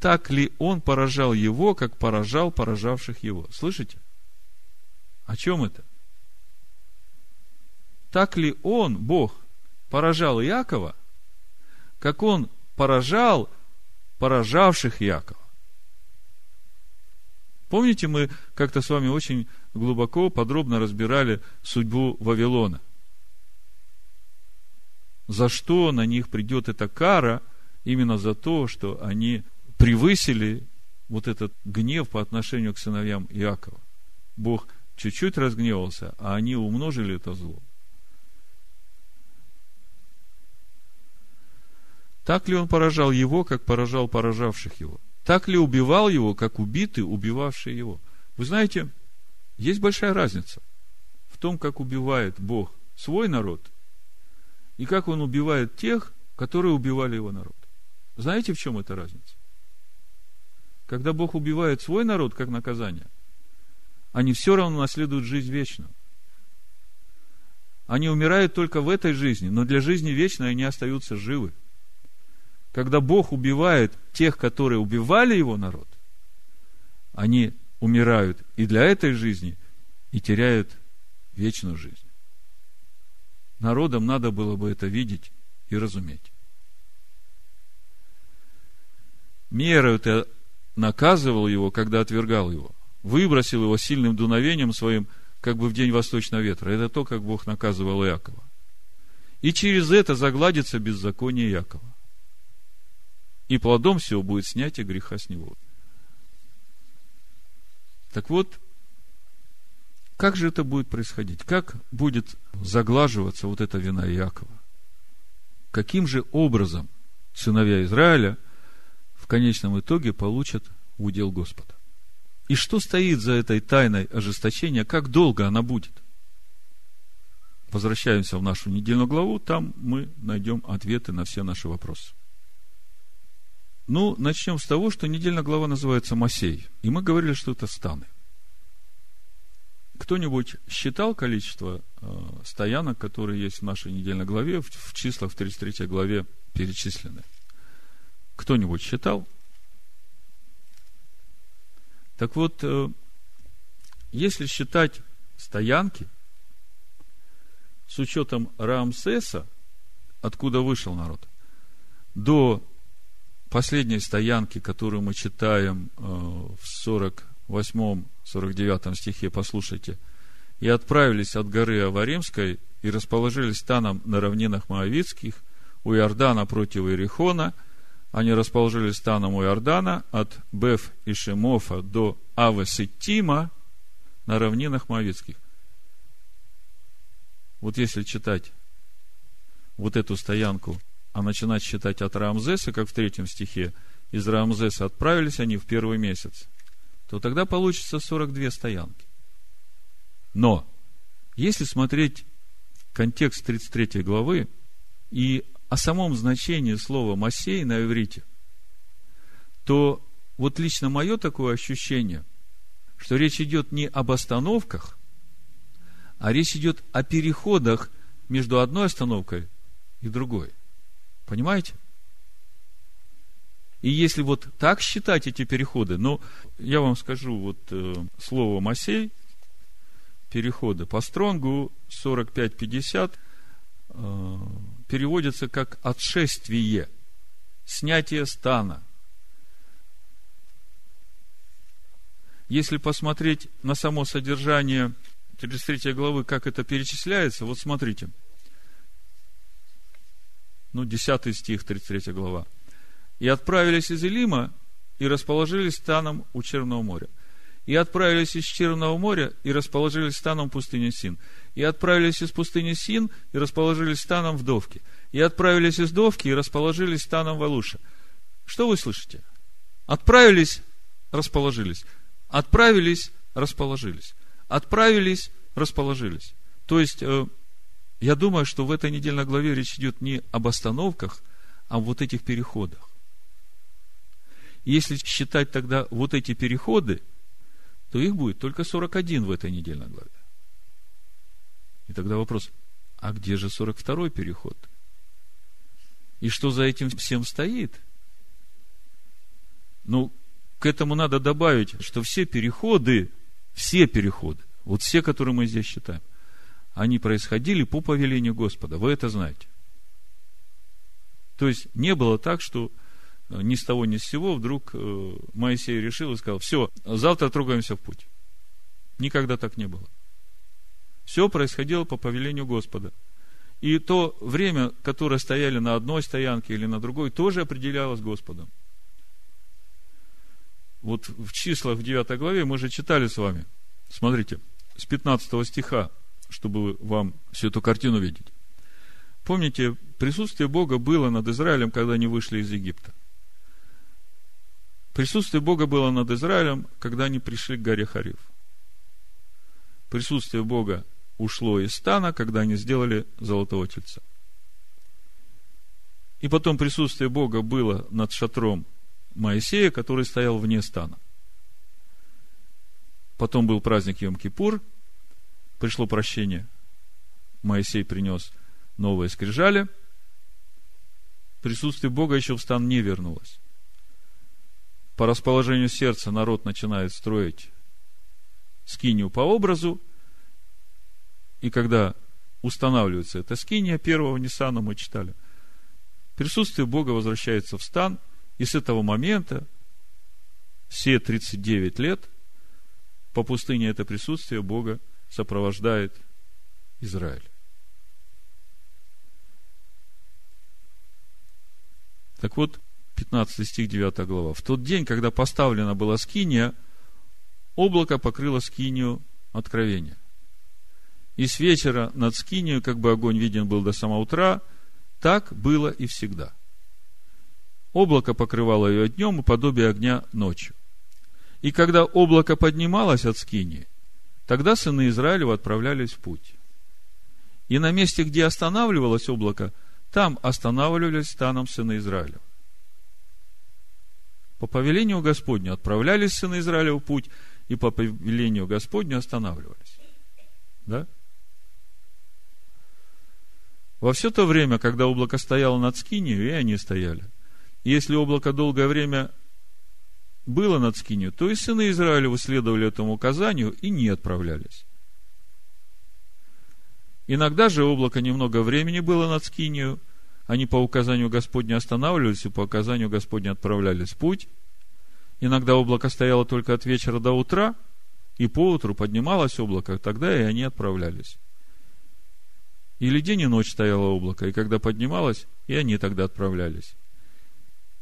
Так ли он поражал его, как поражал поражавших его? Слышите? О чем это? Так ли он, Бог, поражал Иакова, как он поражал поражавших Иакова? Помните, мы как-то с вами очень глубоко, подробно разбирали судьбу Вавилона. За что на них придет эта кара? Именно за то, что они превысили вот этот гнев по отношению к сыновьям Иакова. Бог чуть-чуть разгневался, а они умножили это зло. Так ли он поражал его, как поражал поражавших его? так ли убивал его, как убитый, убивавший его? Вы знаете, есть большая разница в том, как убивает Бог свой народ и как он убивает тех, которые убивали его народ. Знаете, в чем эта разница? Когда Бог убивает свой народ как наказание, они все равно наследуют жизнь вечную. Они умирают только в этой жизни, но для жизни вечной они остаются живы когда Бог убивает тех, которые убивали его народ, они умирают и для этой жизни, и теряют вечную жизнь. Народам надо было бы это видеть и разуметь. Мерою ты наказывал его, когда отвергал его. Выбросил его сильным дуновением своим, как бы в день восточного ветра. Это то, как Бог наказывал Иакова. И через это загладится беззаконие Иакова и плодом всего будет снятие греха с него. Так вот, как же это будет происходить? Как будет заглаживаться вот эта вина Иакова? Каким же образом сыновья Израиля в конечном итоге получат удел Господа? И что стоит за этой тайной ожесточения? Как долго она будет? Возвращаемся в нашу недельную главу, там мы найдем ответы на все наши вопросы. Ну, начнем с того, что недельная глава называется Масей. И мы говорили, что это станы. Кто-нибудь считал количество э, стоянок, которые есть в нашей недельной главе, в, в числах в 33 главе перечислены? Кто-нибудь считал? Так вот, э, если считать стоянки, с учетом Рамсеса, откуда вышел народ, до последней стоянки, которую мы читаем э, в 48-49 стихе, послушайте, и отправились от горы Аваримской и расположились станом на равнинах Моавицких, у Иордана против Иерихона, они расположились станом у Иордана от Беф и Шемофа до Авеситима на равнинах Моавицких. Вот если читать вот эту стоянку а начинать считать от Рамзеса, как в третьем стихе, из Рамзеса отправились они в первый месяц, то тогда получится 42 стоянки. Но, если смотреть контекст 33 главы и о самом значении слова «масей» на иврите, то вот лично мое такое ощущение, что речь идет не об остановках, а речь идет о переходах между одной остановкой и другой. Понимаете? И если вот так считать эти переходы, ну, я вам скажу, вот э, слово Масей, переходы по стронгу 45-50 э, переводится как отшествие, снятие стана. Если посмотреть на само содержание 33 главы, как это перечисляется, вот смотрите – ну, 10 стих, 33 глава. И отправились из Илима, и расположились станом у Черного моря. И отправились из Черного моря, и расположились станом в пустыне Син. И отправились из пустыни Син, и расположились станом в Довке. И отправились из Довки, и расположились станом в Алуше. Что вы слышите? Отправились, расположились. Отправились, расположились. Отправились, расположились. То есть, э, я думаю, что в этой недельной главе речь идет не об остановках, а вот этих переходах. Если считать тогда вот эти переходы, то их будет только 41 в этой недельной главе. И тогда вопрос, а где же 42-й переход? И что за этим всем стоит? Ну, к этому надо добавить, что все переходы, все переходы, вот все, которые мы здесь считаем, они происходили по повелению Господа. Вы это знаете. То есть не было так, что э, ни с того ни с сего вдруг э, Моисей решил и сказал, все, завтра трогаемся в путь. Никогда так не было. Все происходило по повелению Господа. И то время, которое стояли на одной стоянке или на другой, тоже определялось Господом. Вот в числах в 9 главе мы же читали с вами. Смотрите, с 15 стиха чтобы вам всю эту картину видеть. Помните, присутствие Бога было над Израилем, когда они вышли из Египта. Присутствие Бога было над Израилем, когда они пришли к горе Хариф. Присутствие Бога ушло из стана, когда они сделали золотого тельца. И потом присутствие Бога было над шатром Моисея, который стоял вне стана. Потом был праздник Йом-Кипур, пришло прощение. Моисей принес новые скрижали. Присутствие Бога еще в стан не вернулось. По расположению сердца народ начинает строить скинию по образу. И когда устанавливается эта скиния первого Ниссана, мы читали, присутствие Бога возвращается в стан, и с этого момента все 39 лет по пустыне это присутствие Бога сопровождает Израиль. Так вот, 15 стих 9 глава. В тот день, когда поставлена была скиния, облако покрыло скинию откровения. И с вечера над скинию, как бы огонь виден был до самого утра, так было и всегда. Облако покрывало ее днем и подобие огня ночью. И когда облако поднималось от скинии, Тогда сыны Израилева отправлялись в путь. И на месте, где останавливалось облако, там останавливались станом сыны Израилева. По повелению Господню отправлялись сыны Израиля в путь, и по повелению Господню останавливались. Да? Во все то время, когда облако стояло над Скинию, и они стояли. Если облако долгое время было над Скинию, то и сыны Израилевы следовали этому указанию и не отправлялись. Иногда же облако немного времени было над Скинию, они по указанию Господня останавливались и по указанию Господня отправлялись в путь. Иногда облако стояло только от вечера до утра, и поутру поднималось облако, тогда и они отправлялись. Или день и ночь стояло облако, и когда поднималось, и они тогда отправлялись.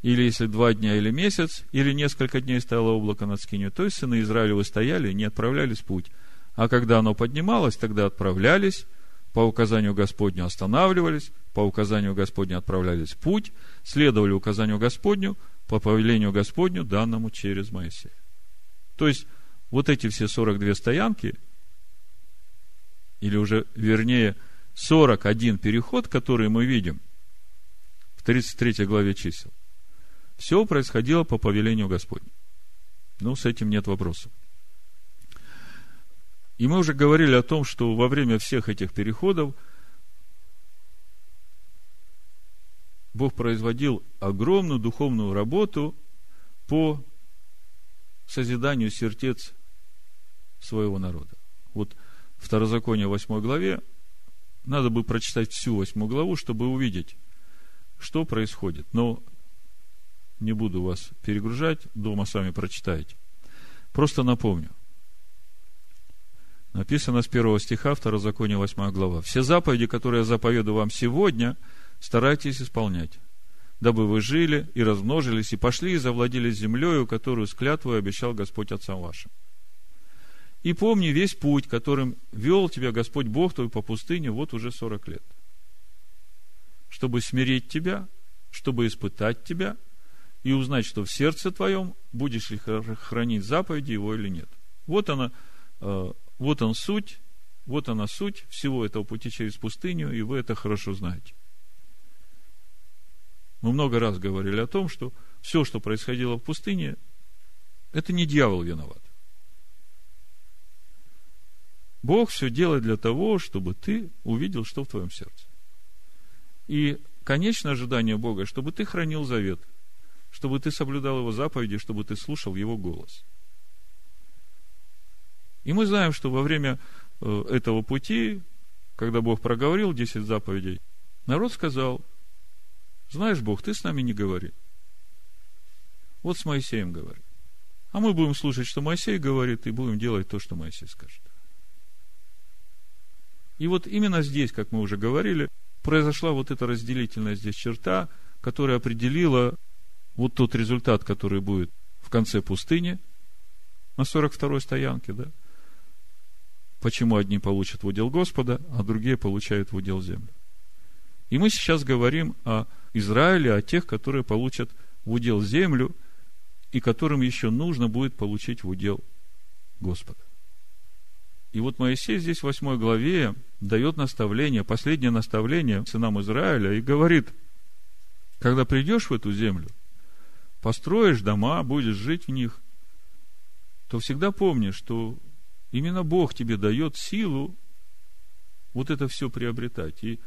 Или если два дня или месяц, или несколько дней стояло облако над скинью, то есть сыны Израилевы стояли и не отправлялись в путь. А когда оно поднималось, тогда отправлялись, по указанию Господню останавливались, по указанию Господню отправлялись в путь, следовали указанию Господню, по повелению Господню, данному через Моисея. То есть, вот эти все 42 стоянки, или уже, вернее, 41 переход, который мы видим в 33 главе чисел, все происходило по повелению Господню. Ну, с этим нет вопросов. И мы уже говорили о том, что во время всех этих переходов Бог производил огромную духовную работу по созиданию сердец своего народа. Вот Второзаконие 8 главе надо бы прочитать всю восьмую главу, чтобы увидеть, что происходит. Но не буду вас перегружать, дома сами прочитаете. Просто напомню. Написано с первого стиха, второзаконие, восьмая глава. «Все заповеди, которые я заповеду вам сегодня, старайтесь исполнять, дабы вы жили и размножились, и пошли и завладели землею, которую с клятвой обещал Господь отцам вашим. И помни весь путь, которым вел тебя Господь Бог твой по пустыне вот уже сорок лет. Чтобы смирить тебя, чтобы испытать тебя и узнать, что в сердце твоем будешь ли хранить заповеди его или нет. Вот она, э, вот он суть, вот она суть всего этого пути через пустыню, и вы это хорошо знаете. Мы много раз говорили о том, что все, что происходило в пустыне, это не дьявол виноват. Бог все делает для того, чтобы ты увидел, что в твоем сердце. И конечное ожидание Бога, чтобы ты хранил завет, чтобы ты соблюдал его заповеди, чтобы ты слушал его голос. И мы знаем, что во время э, этого пути, когда Бог проговорил 10 заповедей, народ сказал, знаешь, Бог, ты с нами не говори. Вот с Моисеем говори. А мы будем слушать, что Моисей говорит, и будем делать то, что Моисей скажет. И вот именно здесь, как мы уже говорили, произошла вот эта разделительная здесь черта, которая определила вот тот результат, который будет в конце пустыни, на 42-й стоянке, да? Почему одни получат в удел Господа, а другие получают в удел землю. И мы сейчас говорим о Израиле, о тех, которые получат в удел землю, и которым еще нужно будет получить в удел Господа. И вот Моисей здесь в 8 главе дает наставление, последнее наставление сынам Израиля и говорит, когда придешь в эту землю, построишь дома, будешь жить в них, то всегда помни, что именно Бог тебе дает силу вот это все приобретать. И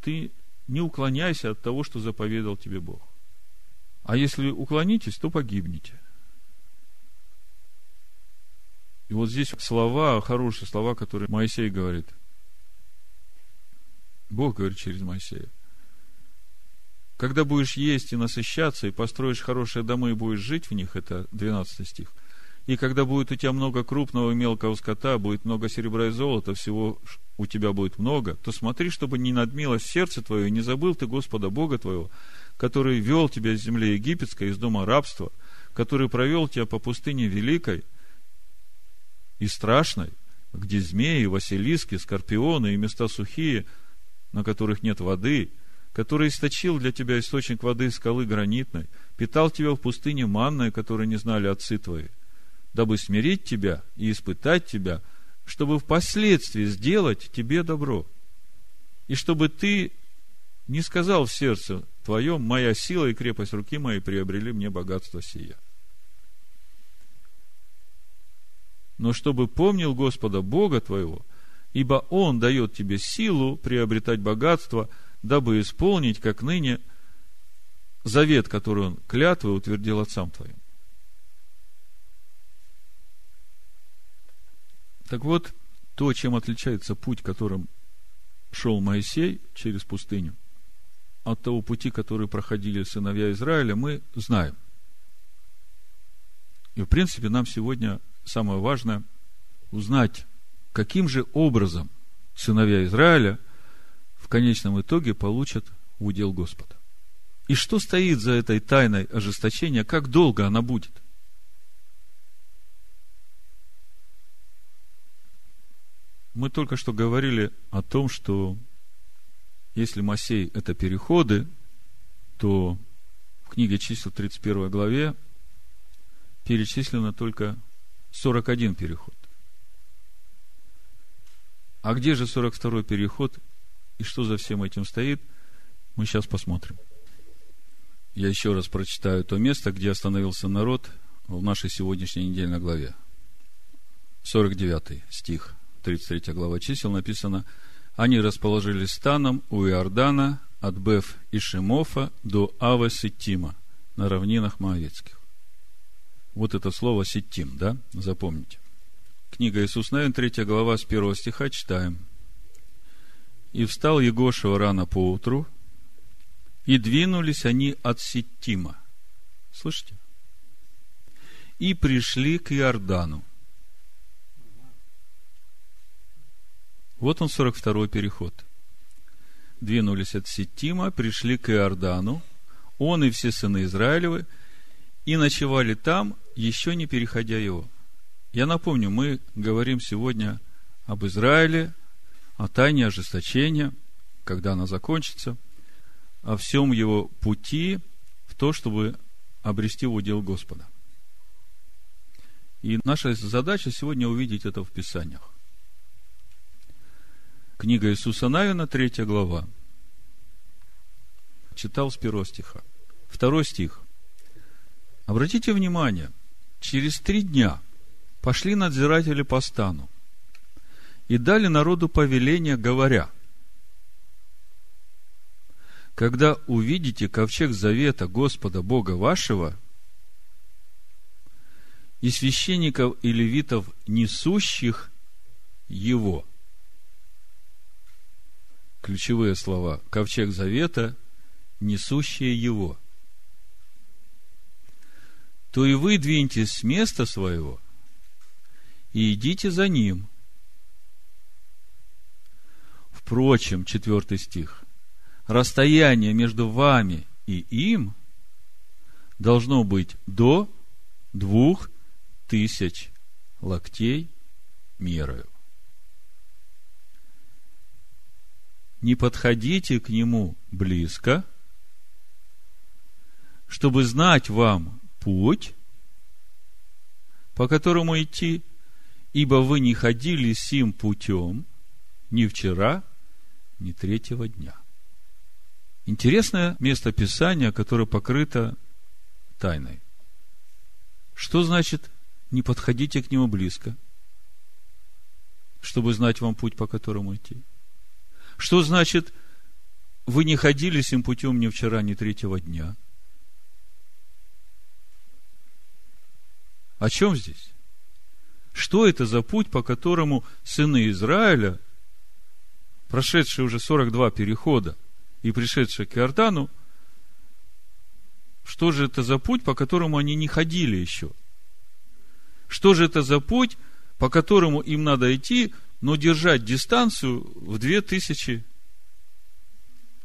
ты не уклоняйся от того, что заповедал тебе Бог. А если уклонитесь, то погибнете. И вот здесь слова, хорошие слова, которые Моисей говорит. Бог говорит через Моисея. Когда будешь есть и насыщаться, и построишь хорошие дома, и будешь жить в них, это 12 стих. И когда будет у тебя много крупного и мелкого скота, будет много серебра и золота, всего у тебя будет много, то смотри, чтобы не надмилось сердце твое, и не забыл ты Господа Бога твоего, который вел тебя из земли египетской, из дома рабства, который провел тебя по пустыне великой – и страшной, где змеи, василиски, скорпионы и места сухие, на которых нет воды, который источил для тебя источник воды из скалы гранитной, питал тебя в пустыне манной, которую не знали отцы твои, дабы смирить тебя и испытать тебя, чтобы впоследствии сделать тебе добро, и чтобы ты не сказал в сердце твоем, моя сила и крепость руки моей приобрели мне богатство сия. но чтобы помнил Господа Бога твоего, ибо Он дает тебе силу приобретать богатство – дабы исполнить, как ныне, завет, который Он клятвой утвердил отцам твоим. Так вот, то, чем отличается путь, которым шел Моисей через пустыню, от того пути, который проходили сыновья Израиля, мы знаем. И, в принципе, нам сегодня самое важное узнать, каким же образом сыновья Израиля конечном итоге получат удел Господа. И что стоит за этой тайной ожесточения, как долго она будет? Мы только что говорили о том, что если Масей – это переходы, то в книге чисел 31 главе перечислено только 41 переход. А где же 42 переход и что за всем этим стоит, мы сейчас посмотрим. Я еще раз прочитаю то место, где остановился народ в нашей сегодняшней недельной главе. 49 стих, 33 глава чисел написано – они расположились станом у Иордана от Беф и Шимофа до Ава Ситтима на равнинах Моавецких. Вот это слово Ситтим, да? Запомните. Книга Иисус Навин, 3 глава, с 1 стиха читаем. «И встал Егошева рано поутру, и двинулись они от Ситтима». Слышите? И пришли к Иордану. Вот он, 42-й переход. Двинулись от Сетима, пришли к Иордану, он и все сыны Израилевы, и ночевали там, еще не переходя его. Я напомню, мы говорим сегодня об Израиле, о тайне ожесточения, когда она закончится, о всем его пути в то, чтобы обрести удел Господа. И наша задача сегодня увидеть это в Писаниях. Книга Иисуса Навина, третья глава. Читал с первого стиха. Второй стих. Обратите внимание, через три дня пошли надзиратели по стану и дали народу повеление, говоря, когда увидите ковчег завета Господа Бога вашего и священников и левитов, несущих его – ключевые слова, ковчег завета, несущие его, то и вы двиньтесь с места своего и идите за ним. Впрочем, четвертый стих, расстояние между вами и им должно быть до двух тысяч локтей мерою. не подходите к нему близко, чтобы знать вам путь, по которому идти, ибо вы не ходили сим путем ни вчера, ни третьего дня. Интересное место Писания, которое покрыто тайной. Что значит не подходите к нему близко, чтобы знать вам путь, по которому идти? Что значит, вы не ходили сим путем ни вчера, ни третьего дня? О чем здесь? Что это за путь, по которому сыны Израиля, прошедшие уже 42 перехода и пришедшие к Иордану, что же это за путь, по которому они не ходили еще? Что же это за путь, по которому им надо идти, но держать дистанцию в две тысячи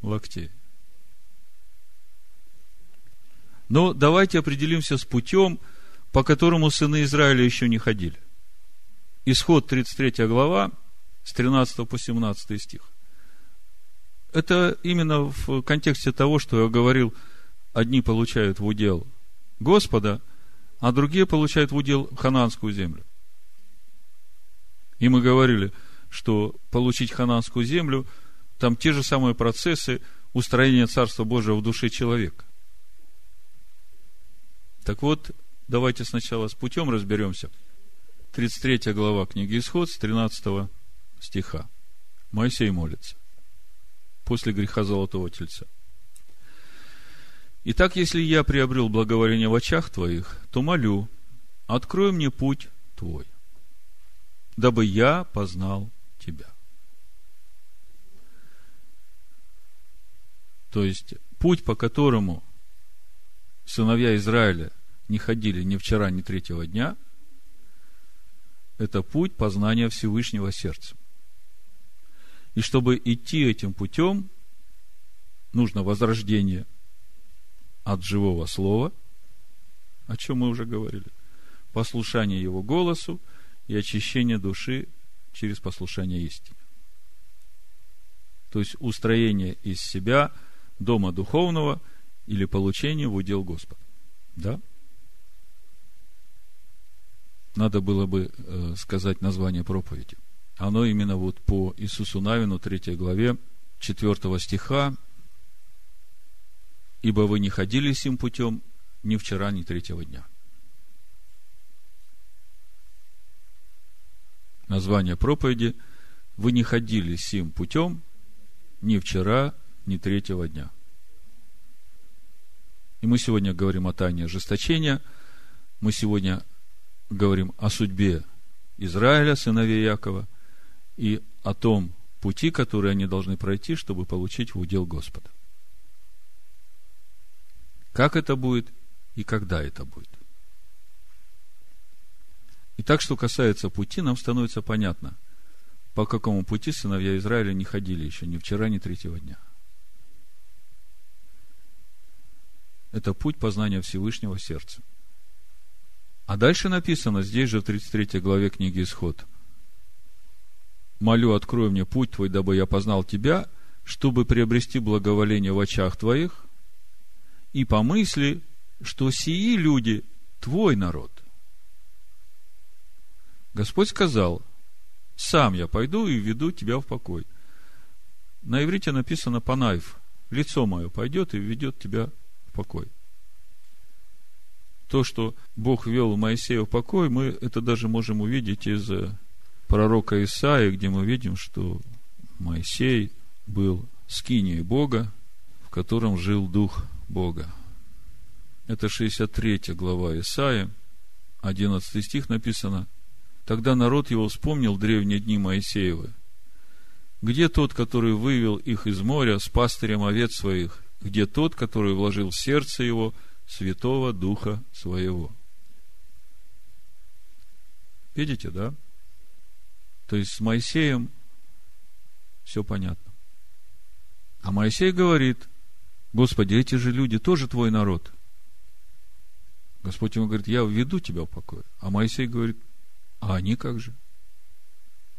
локтей. Но давайте определимся с путем, по которому сыны Израиля еще не ходили. Исход 33 глава, с 13 по 17 стих. Это именно в контексте того, что я говорил, одни получают в удел Господа, а другие получают в удел хананскую землю. И мы говорили, что получить хананскую землю, там те же самые процессы устроения Царства Божьего в душе человека. Так вот, давайте сначала с путем разберемся. 33 глава книги Исход с 13 стиха. Моисей молится после греха золотого тельца. Итак, если я приобрел благоволение в очах твоих, то молю, открой мне путь твой, дабы я познал тебя. То есть, путь, по которому сыновья Израиля не ходили ни вчера, ни третьего дня, это путь познания Всевышнего сердцем. И чтобы идти этим путем, нужно возрождение от живого слова, о чем мы уже говорили, послушание его голосу и очищение души через послушание истине. То есть устроение из себя дома духовного или получение в удел Господа. Да? надо было бы э, сказать название проповеди. Оно именно вот по Иисусу Навину, 3 главе, 4 стиха. «Ибо вы не ходили сим путем ни вчера, ни третьего дня». Название проповеди «Вы не ходили сим путем ни вчера, ни третьего дня». И мы сегодня говорим о тайне ожесточения. Мы сегодня говорим о судьбе Израиля, сыновей Якова, и о том пути, который они должны пройти, чтобы получить в удел Господа. Как это будет и когда это будет. И так, что касается пути, нам становится понятно, по какому пути сыновья Израиля не ходили еще ни вчера, ни третьего дня. Это путь познания Всевышнего сердцем. А дальше написано, здесь же в 33 главе книги Исход. «Молю, открой мне путь твой, дабы я познал тебя, чтобы приобрести благоволение в очах твоих, и помысли, что сии люди – твой народ». Господь сказал, «Сам я пойду и веду тебя в покой». На иврите написано «панайф», лицо мое пойдет и ведет тебя в покой то, что Бог вел Моисея в покой, мы это даже можем увидеть из э, пророка Исаия, где мы видим, что Моисей был скинией Бога, в котором жил Дух Бога. Это 63 глава Исаия, 11 стих написано. Тогда народ его вспомнил древние дни Моисеевы. Где тот, который вывел их из моря с пастырем овец своих? Где тот, который вложил в сердце его – Святого Духа Своего. Видите, да? То есть с Моисеем все понятно. А Моисей говорит, Господи, эти же люди тоже твой народ. Господь ему говорит, я введу тебя в покой. А Моисей говорит, а они как же?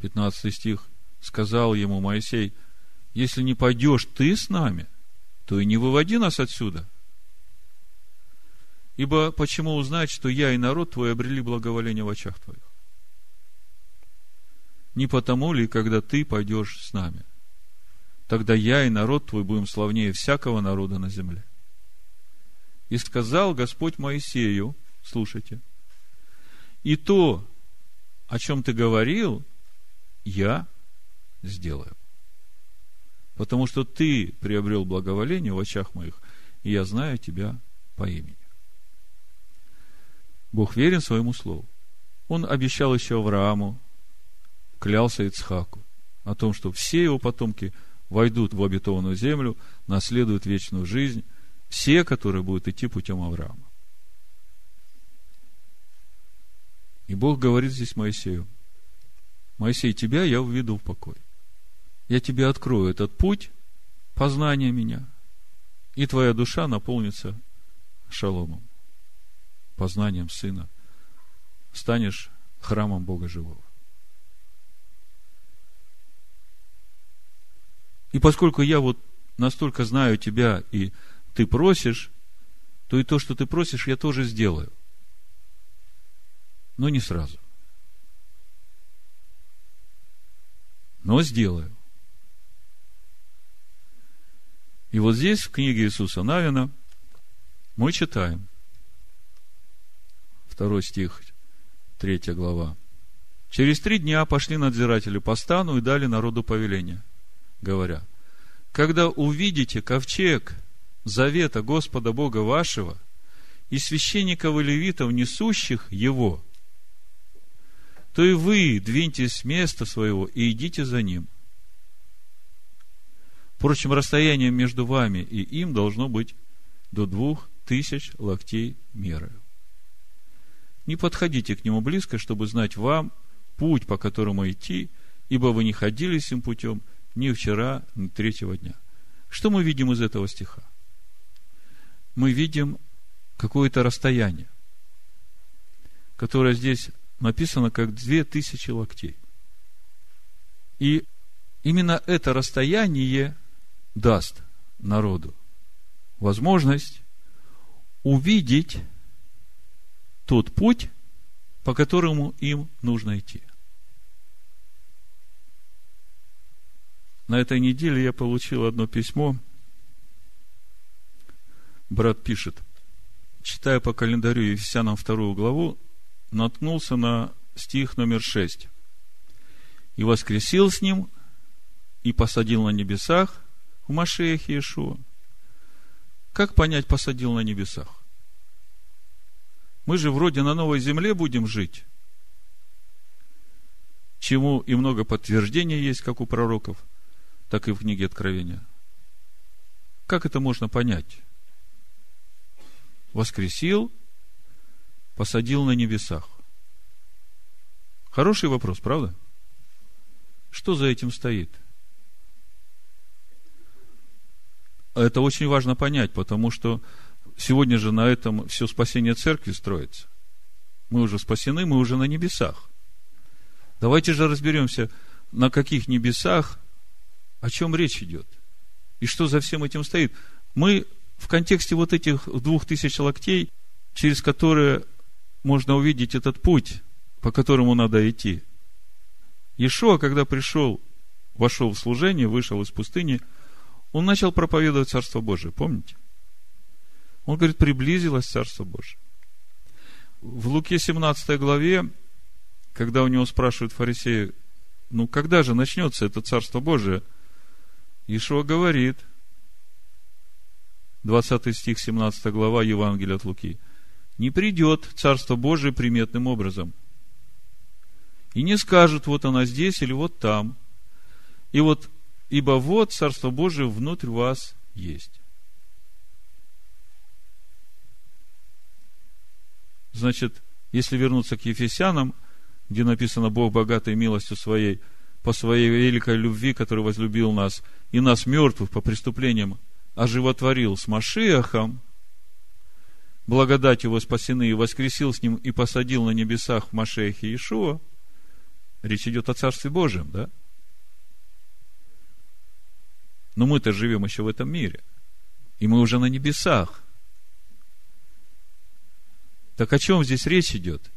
15 стих. Сказал ему Моисей, если не пойдешь ты с нами, то и не выводи нас отсюда. Ибо почему узнать, что я и народ твой обрели благоволение в очах твоих? Не потому ли, когда ты пойдешь с нами? Тогда я и народ твой будем славнее всякого народа на земле. И сказал Господь Моисею, слушайте, и то, о чем ты говорил, я сделаю. Потому что ты приобрел благоволение в очах моих, и я знаю тебя по имени. Бог верен своему слову. Он обещал еще Аврааму, клялся Ицхаку о том, что все его потомки войдут в обетованную землю, наследуют вечную жизнь, все, которые будут идти путем Авраама. И Бог говорит здесь Моисею, Моисей, тебя я введу в покой. Я тебе открою этот путь познания меня, и твоя душа наполнится шаломом познанием Сына, станешь храмом Бога Живого. И поскольку я вот настолько знаю тебя, и ты просишь, то и то, что ты просишь, я тоже сделаю. Но не сразу. Но сделаю. И вот здесь, в книге Иисуса Навина, мы читаем – Второй стих, третья глава Через три дня пошли надзиратели по стану и дали народу повеление, говоря, когда увидите ковчег завета Господа Бога вашего и священников и левитов, несущих его, то и вы двиньтесь с места своего и идите за ним. Впрочем, расстояние между вами и им должно быть до двух тысяч локтей меры. Не подходите к нему близко, чтобы знать вам путь, по которому идти, ибо вы не ходили с им путем ни вчера, ни третьего дня. Что мы видим из этого стиха? Мы видим какое-то расстояние, которое здесь написано как две тысячи локтей. И именно это расстояние даст народу возможность увидеть тот путь, по которому им нужно идти. На этой неделе я получил одно письмо. Брат пишет, читая по календарю Ефесянам вторую главу, наткнулся на стих номер шесть. И воскресил с ним, и посадил на небесах в Машеях Иешуа. Как понять посадил на небесах? Мы же вроде на новой земле будем жить, чему и много подтверждений есть, как у пророков – так и в книге Откровения. Как это можно понять? Воскресил, посадил на небесах. Хороший вопрос, правда? Что за этим стоит? Это очень важно понять, потому что сегодня же на этом все спасение церкви строится. Мы уже спасены, мы уже на небесах. Давайте же разберемся, на каких небесах о чем речь идет? И что за всем этим стоит? Мы в контексте вот этих двух тысяч локтей, через которые можно увидеть этот путь, по которому надо идти. Иешуа, когда пришел, вошел в служение, вышел из пустыни, он начал проповедовать Царство Божие, помните? Он говорит, приблизилось Царство Божие. В Луке 17 главе, когда у него спрашивают фарисеи, ну, когда же начнется это Царство Божие – Ишуа говорит, 20 стих, 17 глава Евангелия от Луки, не придет Царство Божие приметным образом. И не скажут, вот она здесь или вот там. И вот, ибо вот Царство Божие внутрь вас есть. Значит, если вернуться к Ефесянам, где написано Бог богатой милостью своей – по своей великой любви, который возлюбил нас, и нас мертвых по преступлениям оживотворил с Машиахом, благодать его спасены, и воскресил с ним, и посадил на небесах в Машехе Иешуа, речь идет о Царстве Божьем, да? Но мы-то живем еще в этом мире. И мы уже на небесах. Так о чем здесь речь идет?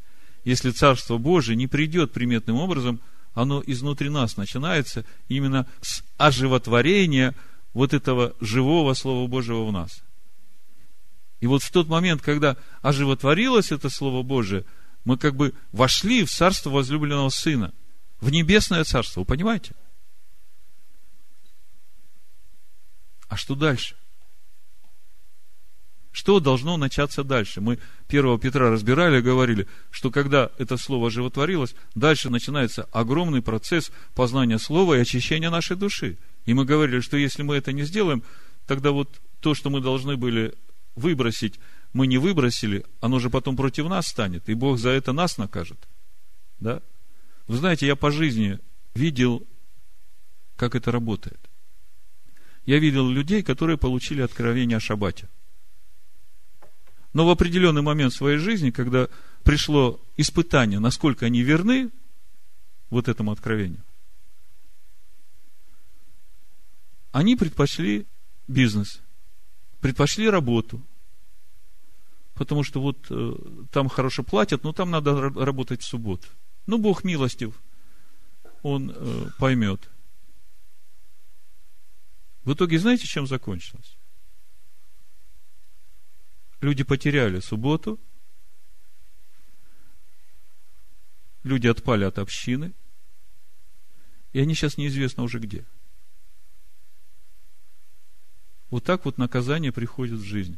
Если Царство Божие не придет приметным образом – оно изнутри нас начинается именно с оживотворения вот этого живого Слова Божьего в нас. И вот в тот момент, когда оживотворилось это Слово Божие, мы как бы вошли в царство возлюбленного Сына, в небесное царство, вы понимаете? А что дальше? Что должно начаться дальше? Мы 1 Петра разбирали, говорили, что когда это слово животворилось, дальше начинается огромный процесс познания слова и очищения нашей души. И мы говорили, что если мы это не сделаем, тогда вот то, что мы должны были выбросить, мы не выбросили, оно же потом против нас станет, и Бог за это нас накажет. Да? Вы знаете, я по жизни видел, как это работает. Я видел людей, которые получили откровение о шаббате – но в определенный момент своей жизни, когда пришло испытание, насколько они верны вот этому откровению, они предпочли бизнес, предпочли работу, потому что вот э, там хорошо платят, но там надо работать в субботу. Ну, Бог милостив, Он э, поймет. В итоге, знаете, чем закончилось? Люди потеряли субботу, люди отпали от общины, и они сейчас неизвестно уже где. Вот так вот наказание приходит в жизнь.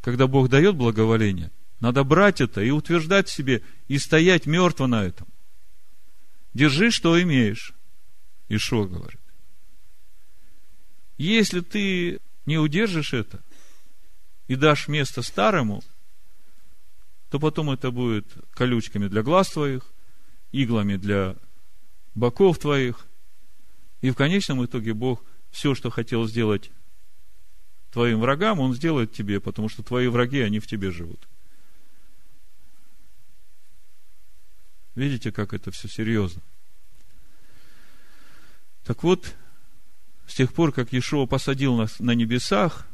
Когда Бог дает благоволение, надо брать это и утверждать себе, и стоять мертво на этом. Держи, что имеешь. Ишо говорит. Если ты не удержишь это и дашь место старому, то потом это будет колючками для глаз твоих, иглами для боков твоих. И в конечном итоге Бог все, что хотел сделать твоим врагам, Он сделает тебе, потому что твои враги, они в тебе живут. Видите, как это все серьезно. Так вот, с тех пор, как Иешуа посадил нас на небесах,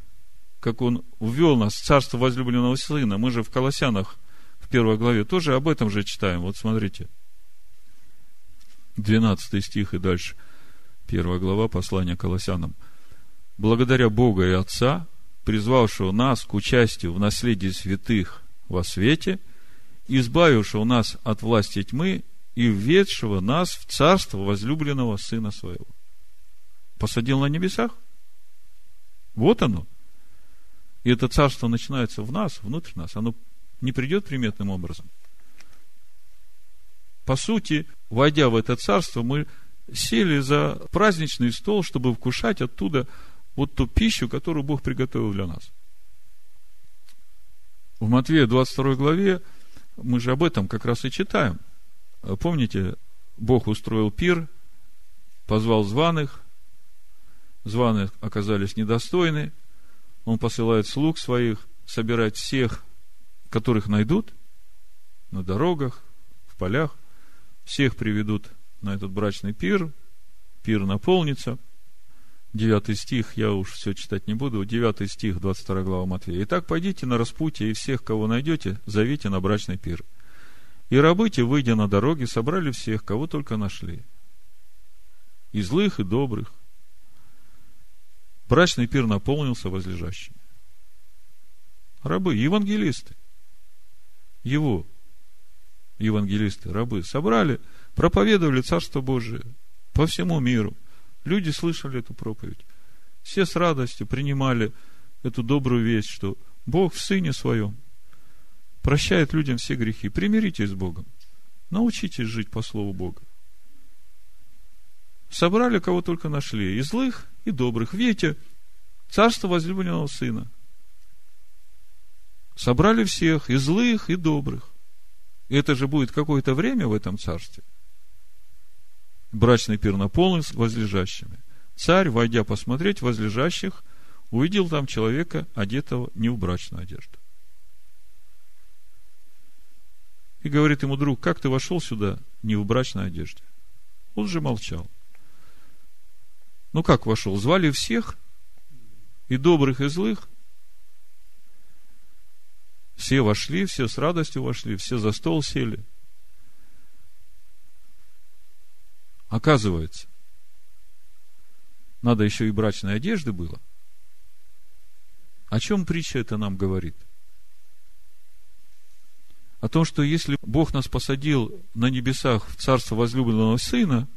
как Он ввел нас в царство возлюбленного Сына, мы же в Колоссянах в первой главе тоже об этом же читаем. Вот смотрите, 12 стих и дальше, первая глава послания Колоссянам. «Благодаря Бога и Отца, призвавшего нас к участию в наследии святых во свете, избавившего нас от власти тьмы и введшего нас в царство возлюбленного Сына Своего. Посадил на небесах? Вот оно. И это царство начинается в нас, внутрь нас. Оно не придет приметным образом. По сути, войдя в это царство, мы сели за праздничный стол, чтобы вкушать оттуда вот ту пищу, которую Бог приготовил для нас. В Матвея 22 главе мы же об этом как раз и читаем – Помните, Бог устроил пир, позвал званых, званые оказались недостойны, он посылает слуг своих собирать всех, которых найдут на дорогах, в полях, всех приведут на этот брачный пир, пир наполнится. Девятый стих, я уж все читать не буду, девятый стих, 22 глава Матвея. Итак, пойдите на распутье, и всех, кого найдете, зовите на брачный пир. И рабы те, выйдя на дороги, собрали всех, кого только нашли. И злых, и добрых. Брачный пир наполнился возлежащими. Рабы, евангелисты. Его евангелисты, рабы, собрали, проповедовали Царство Божие по всему миру. Люди слышали эту проповедь. Все с радостью принимали эту добрую весть, что Бог в Сыне Своем прощает людям все грехи. Примиритесь с Богом. Научитесь жить по Слову Бога. Собрали, кого только нашли, и злых, и добрых. Видите, царство возлюбленного сына. Собрали всех, и злых, и добрых. И это же будет какое-то время в этом царстве. Брачный пир наполнен возлежащими. Царь, войдя посмотреть возлежащих, увидел там человека, одетого не в брачную одежду. И говорит ему друг, как ты вошел сюда не в брачной одежде? Он же молчал. Ну как вошел? Звали всех, и добрых, и злых. Все вошли, все с радостью вошли, все за стол сели. Оказывается, надо еще и брачной одежды было. О чем притча это нам говорит – о том, что если Бог нас посадил на небесах в царство возлюбленного Сына,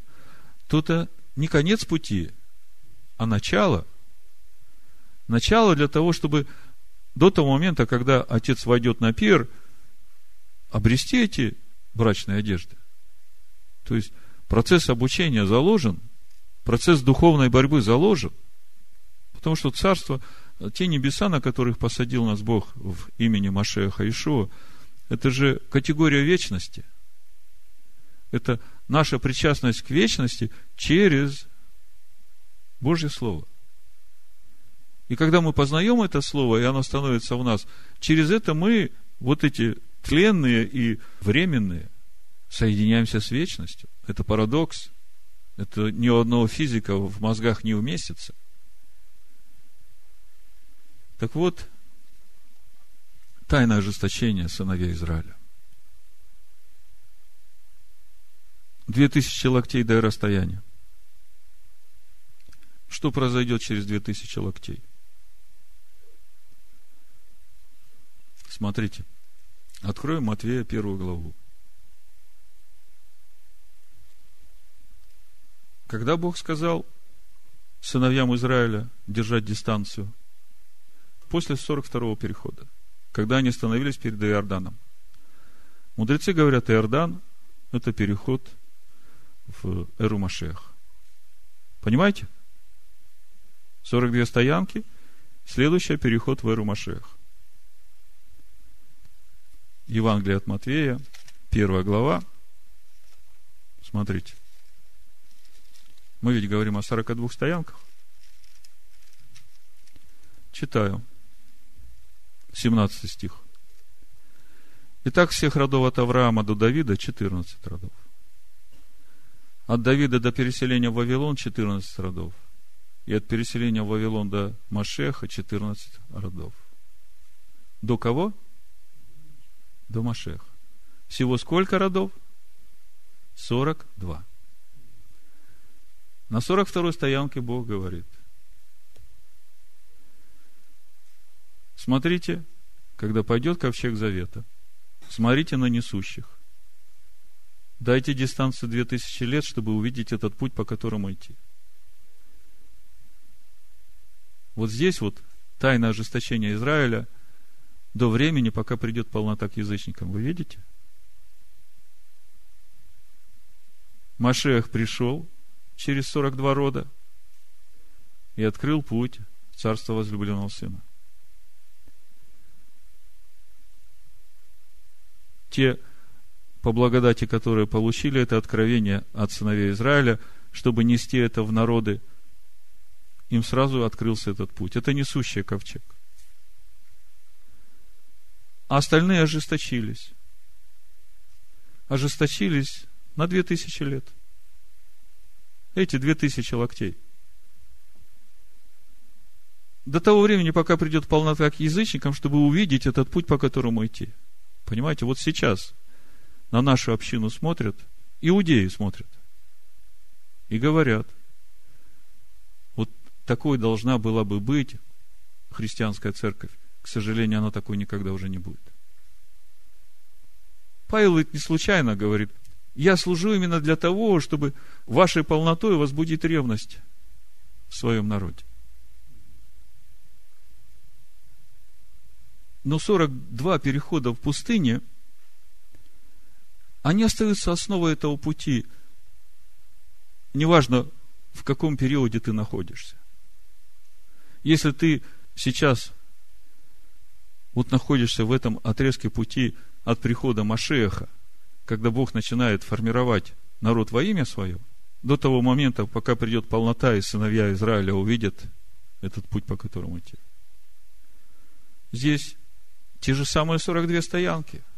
то это не конец пути, а начало. Начало для того, чтобы до того момента, когда отец войдет на пир, обрести эти брачные одежды. То есть процесс обучения заложен, процесс духовной борьбы заложен, потому что царство, те небеса, на которых посадил нас Бог в имени Машеха Ишуа, это же категория вечности. Это наша причастность к вечности через Божье Слово. И когда мы познаем это Слово, и оно становится в нас, через это мы, вот эти тленные и временные, соединяемся с вечностью. Это парадокс. Это ни у одного физика в мозгах не уместится. Так вот, тайное ожесточение сыновей Израиля. Две тысячи локтей до расстояния. Что произойдет через две тысячи локтей? Смотрите. Откроем Матвея первую главу. Когда Бог сказал сыновьям Израиля держать дистанцию? После 42-го перехода, когда они становились перед Иорданом. Мудрецы говорят, Иордан – это переход в Эру Машех. Понимаете? 42 стоянки, следующий переход в Эру Машех. Евангелие от Матвея, первая глава. Смотрите. Мы ведь говорим о 42 стоянках. Читаю. 17 стих. Итак, всех родов от Авраама до Давида 14 родов. От Давида до переселения в Вавилон 14 родов. И от переселения в Вавилон до Машеха 14 родов. До кого? До Машеха. Всего сколько родов? 42. На 42-й стоянке Бог говорит. Смотрите, когда пойдет ковчег завета, смотрите на несущих. Дайте дистанцию 2000 лет, чтобы увидеть этот путь, по которому идти. Вот здесь вот тайна ожесточения Израиля до времени, пока придет полнота к язычникам. Вы видите? Машех пришел через 42 рода и открыл путь в царство возлюбленного сына. Те по благодати, которые получили это откровение от сыновей Израиля, чтобы нести это в народы, им сразу открылся этот путь. Это несущий ковчег. А остальные ожесточились. Ожесточились на две тысячи лет. Эти две тысячи локтей. До того времени, пока придет полнота к язычникам, чтобы увидеть этот путь, по которому идти. Понимаете, вот сейчас на нашу общину смотрят, иудеи смотрят и говорят, такой должна была бы быть христианская церковь. К сожалению, она такой никогда уже не будет. Павел ведь не случайно говорит, я служу именно для того, чтобы вашей полнотой возбудить ревность в своем народе. Но 42 перехода в пустыне – они остаются основой этого пути. Неважно, в каком периоде ты находишься. Если ты сейчас вот находишься в этом отрезке пути от прихода Машеха, когда Бог начинает формировать народ во имя свое, до того момента, пока придет полнота, и сыновья Израиля увидят этот путь, по которому идти. Здесь те же самые 42 стоянки –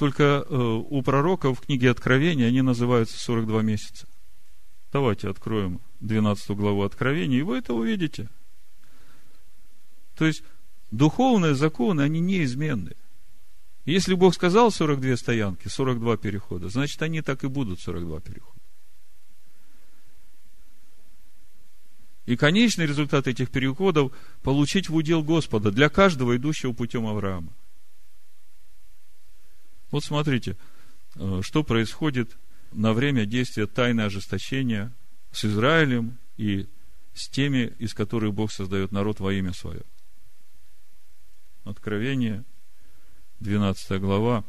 только э, у пророка в книге Откровения они называются 42 месяца. Давайте откроем 12 главу Откровения, и вы это увидите. То есть, духовные законы, они неизменны. Если Бог сказал 42 стоянки, 42 перехода, значит, они так и будут 42 перехода. И конечный результат этих переходов – получить в удел Господа для каждого, идущего путем Авраама. Вот смотрите, э, что происходит на время действия тайны ожесточения с Израилем и с теми, из которых Бог создает народ во имя свое. Откровение, 12 глава,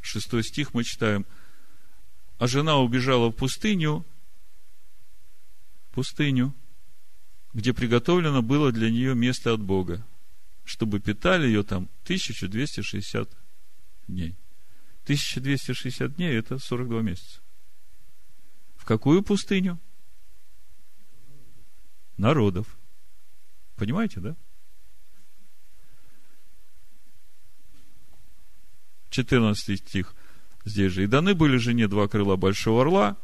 6 стих мы читаем. А жена убежала в пустыню, пустыню, где приготовлено было для нее место от Бога, чтобы питали ее там 1260 дней. 1260 дней – это 42 месяца. В какую пустыню? Народов. Понимаете, да? 14 стих здесь же. «И даны были жене два крыла большого орла,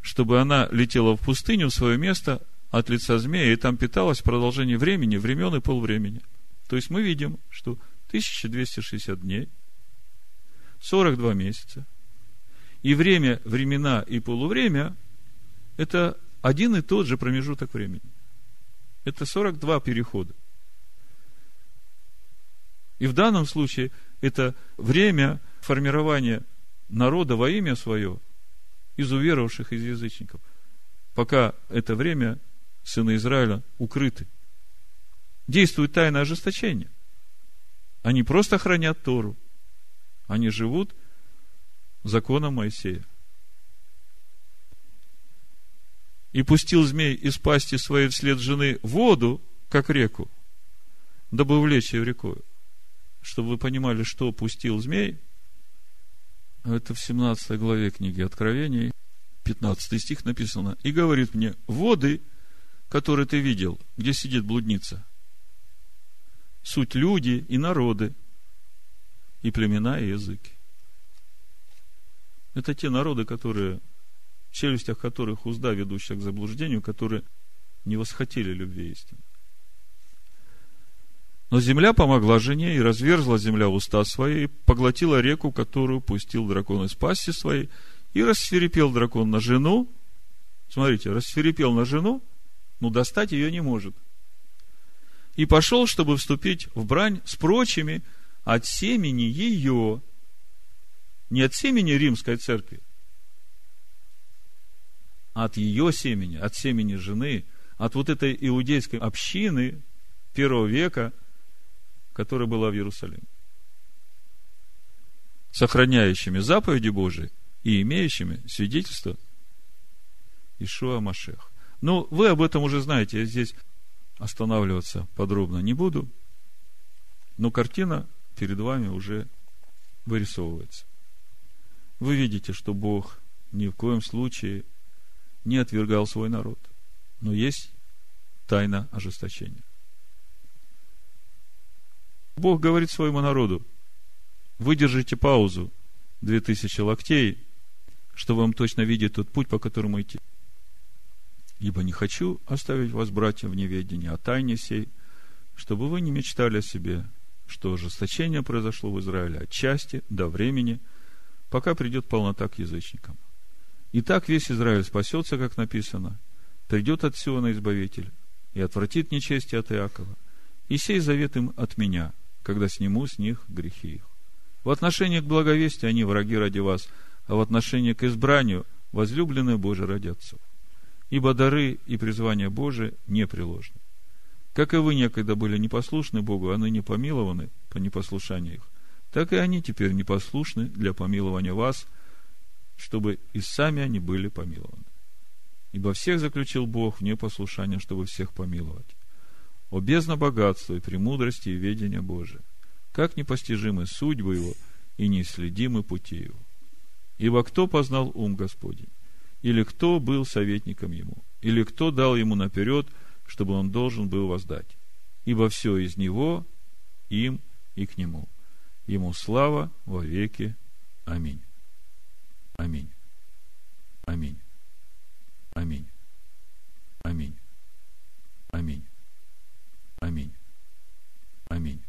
чтобы она летела в пустыню в свое место от лица змея, и там питалась в продолжении времени, времен и полвремени». То есть мы видим, что 1260 дней – 42 месяца. И время, времена и полувремя – это один и тот же промежуток времени. Это 42 перехода. И в данном случае это время формирования народа во имя свое из уверовавших из язычников. Пока это время сыны Израиля укрыты. Действует тайное ожесточение. Они просто хранят Тору. Они живут законом Моисея. И пустил змей из пасти своей вслед жены воду, как реку, дабы увлечь ее рекою. Чтобы вы понимали, что пустил змей, это в 17 главе книги Откровений, 15 стих написано, и говорит мне, воды, которые ты видел, где сидит блудница, суть люди и народы, и племена, и языки. Это те народы, которые, в челюстях которых узда, ведущая к заблуждению, которые не восхотели любви истины. Но земля помогла жене, и разверзла земля уста свои, и поглотила реку, которую пустил дракон из пасти своей, и рассверепел дракон на жену. Смотрите, рассверепел на жену, но достать ее не может. И пошел, чтобы вступить в брань с прочими от семени ее, не от семени римской церкви, а от ее семени, от семени жены, от вот этой иудейской общины первого века, которая была в Иерусалиме. Сохраняющими заповеди Божии и имеющими свидетельство Ишуа Машех. Ну, вы об этом уже знаете, я здесь останавливаться подробно не буду, но картина перед вами уже вырисовывается вы видите, что Бог ни в коем случае не отвергал свой народ. Но есть тайна ожесточения. Бог говорит своему народу, выдержите паузу, две тысячи локтей, чтобы вам точно видеть тот путь, по которому идти. Ибо не хочу оставить вас, братья, в неведении о тайне сей, чтобы вы не мечтали о себе, что ожесточение произошло в Израиле от части до времени – пока придет полнота к язычникам. И так весь Израиль спасется, как написано, придет от Сиона Избавитель и отвратит нечестие от Иакова, и сей завет им от меня, когда сниму с них грехи их. В отношении к благовестию они враги ради вас, а в отношении к избранию возлюбленные Божие ради отцов. Ибо дары и призвания Божие непреложны. Как и вы некогда были непослушны Богу, а ныне помилованы по непослушанию их, так и они теперь непослушны для помилования вас, чтобы и сами они были помилованы. Ибо всех заключил Бог в непослушание, чтобы всех помиловать. О бездна богатства и премудрости и ведения Божия! Как непостижимы судьбы Его и неисследимы пути Его! Ибо кто познал ум Господень? Или кто был советником Ему? Или кто дал Ему наперед, чтобы Он должен был воздать? Ибо все из Него, им и к Нему. Ему слава во веки. Аминь. Аминь. Аминь. Аминь. Аминь. Аминь. Аминь. Аминь.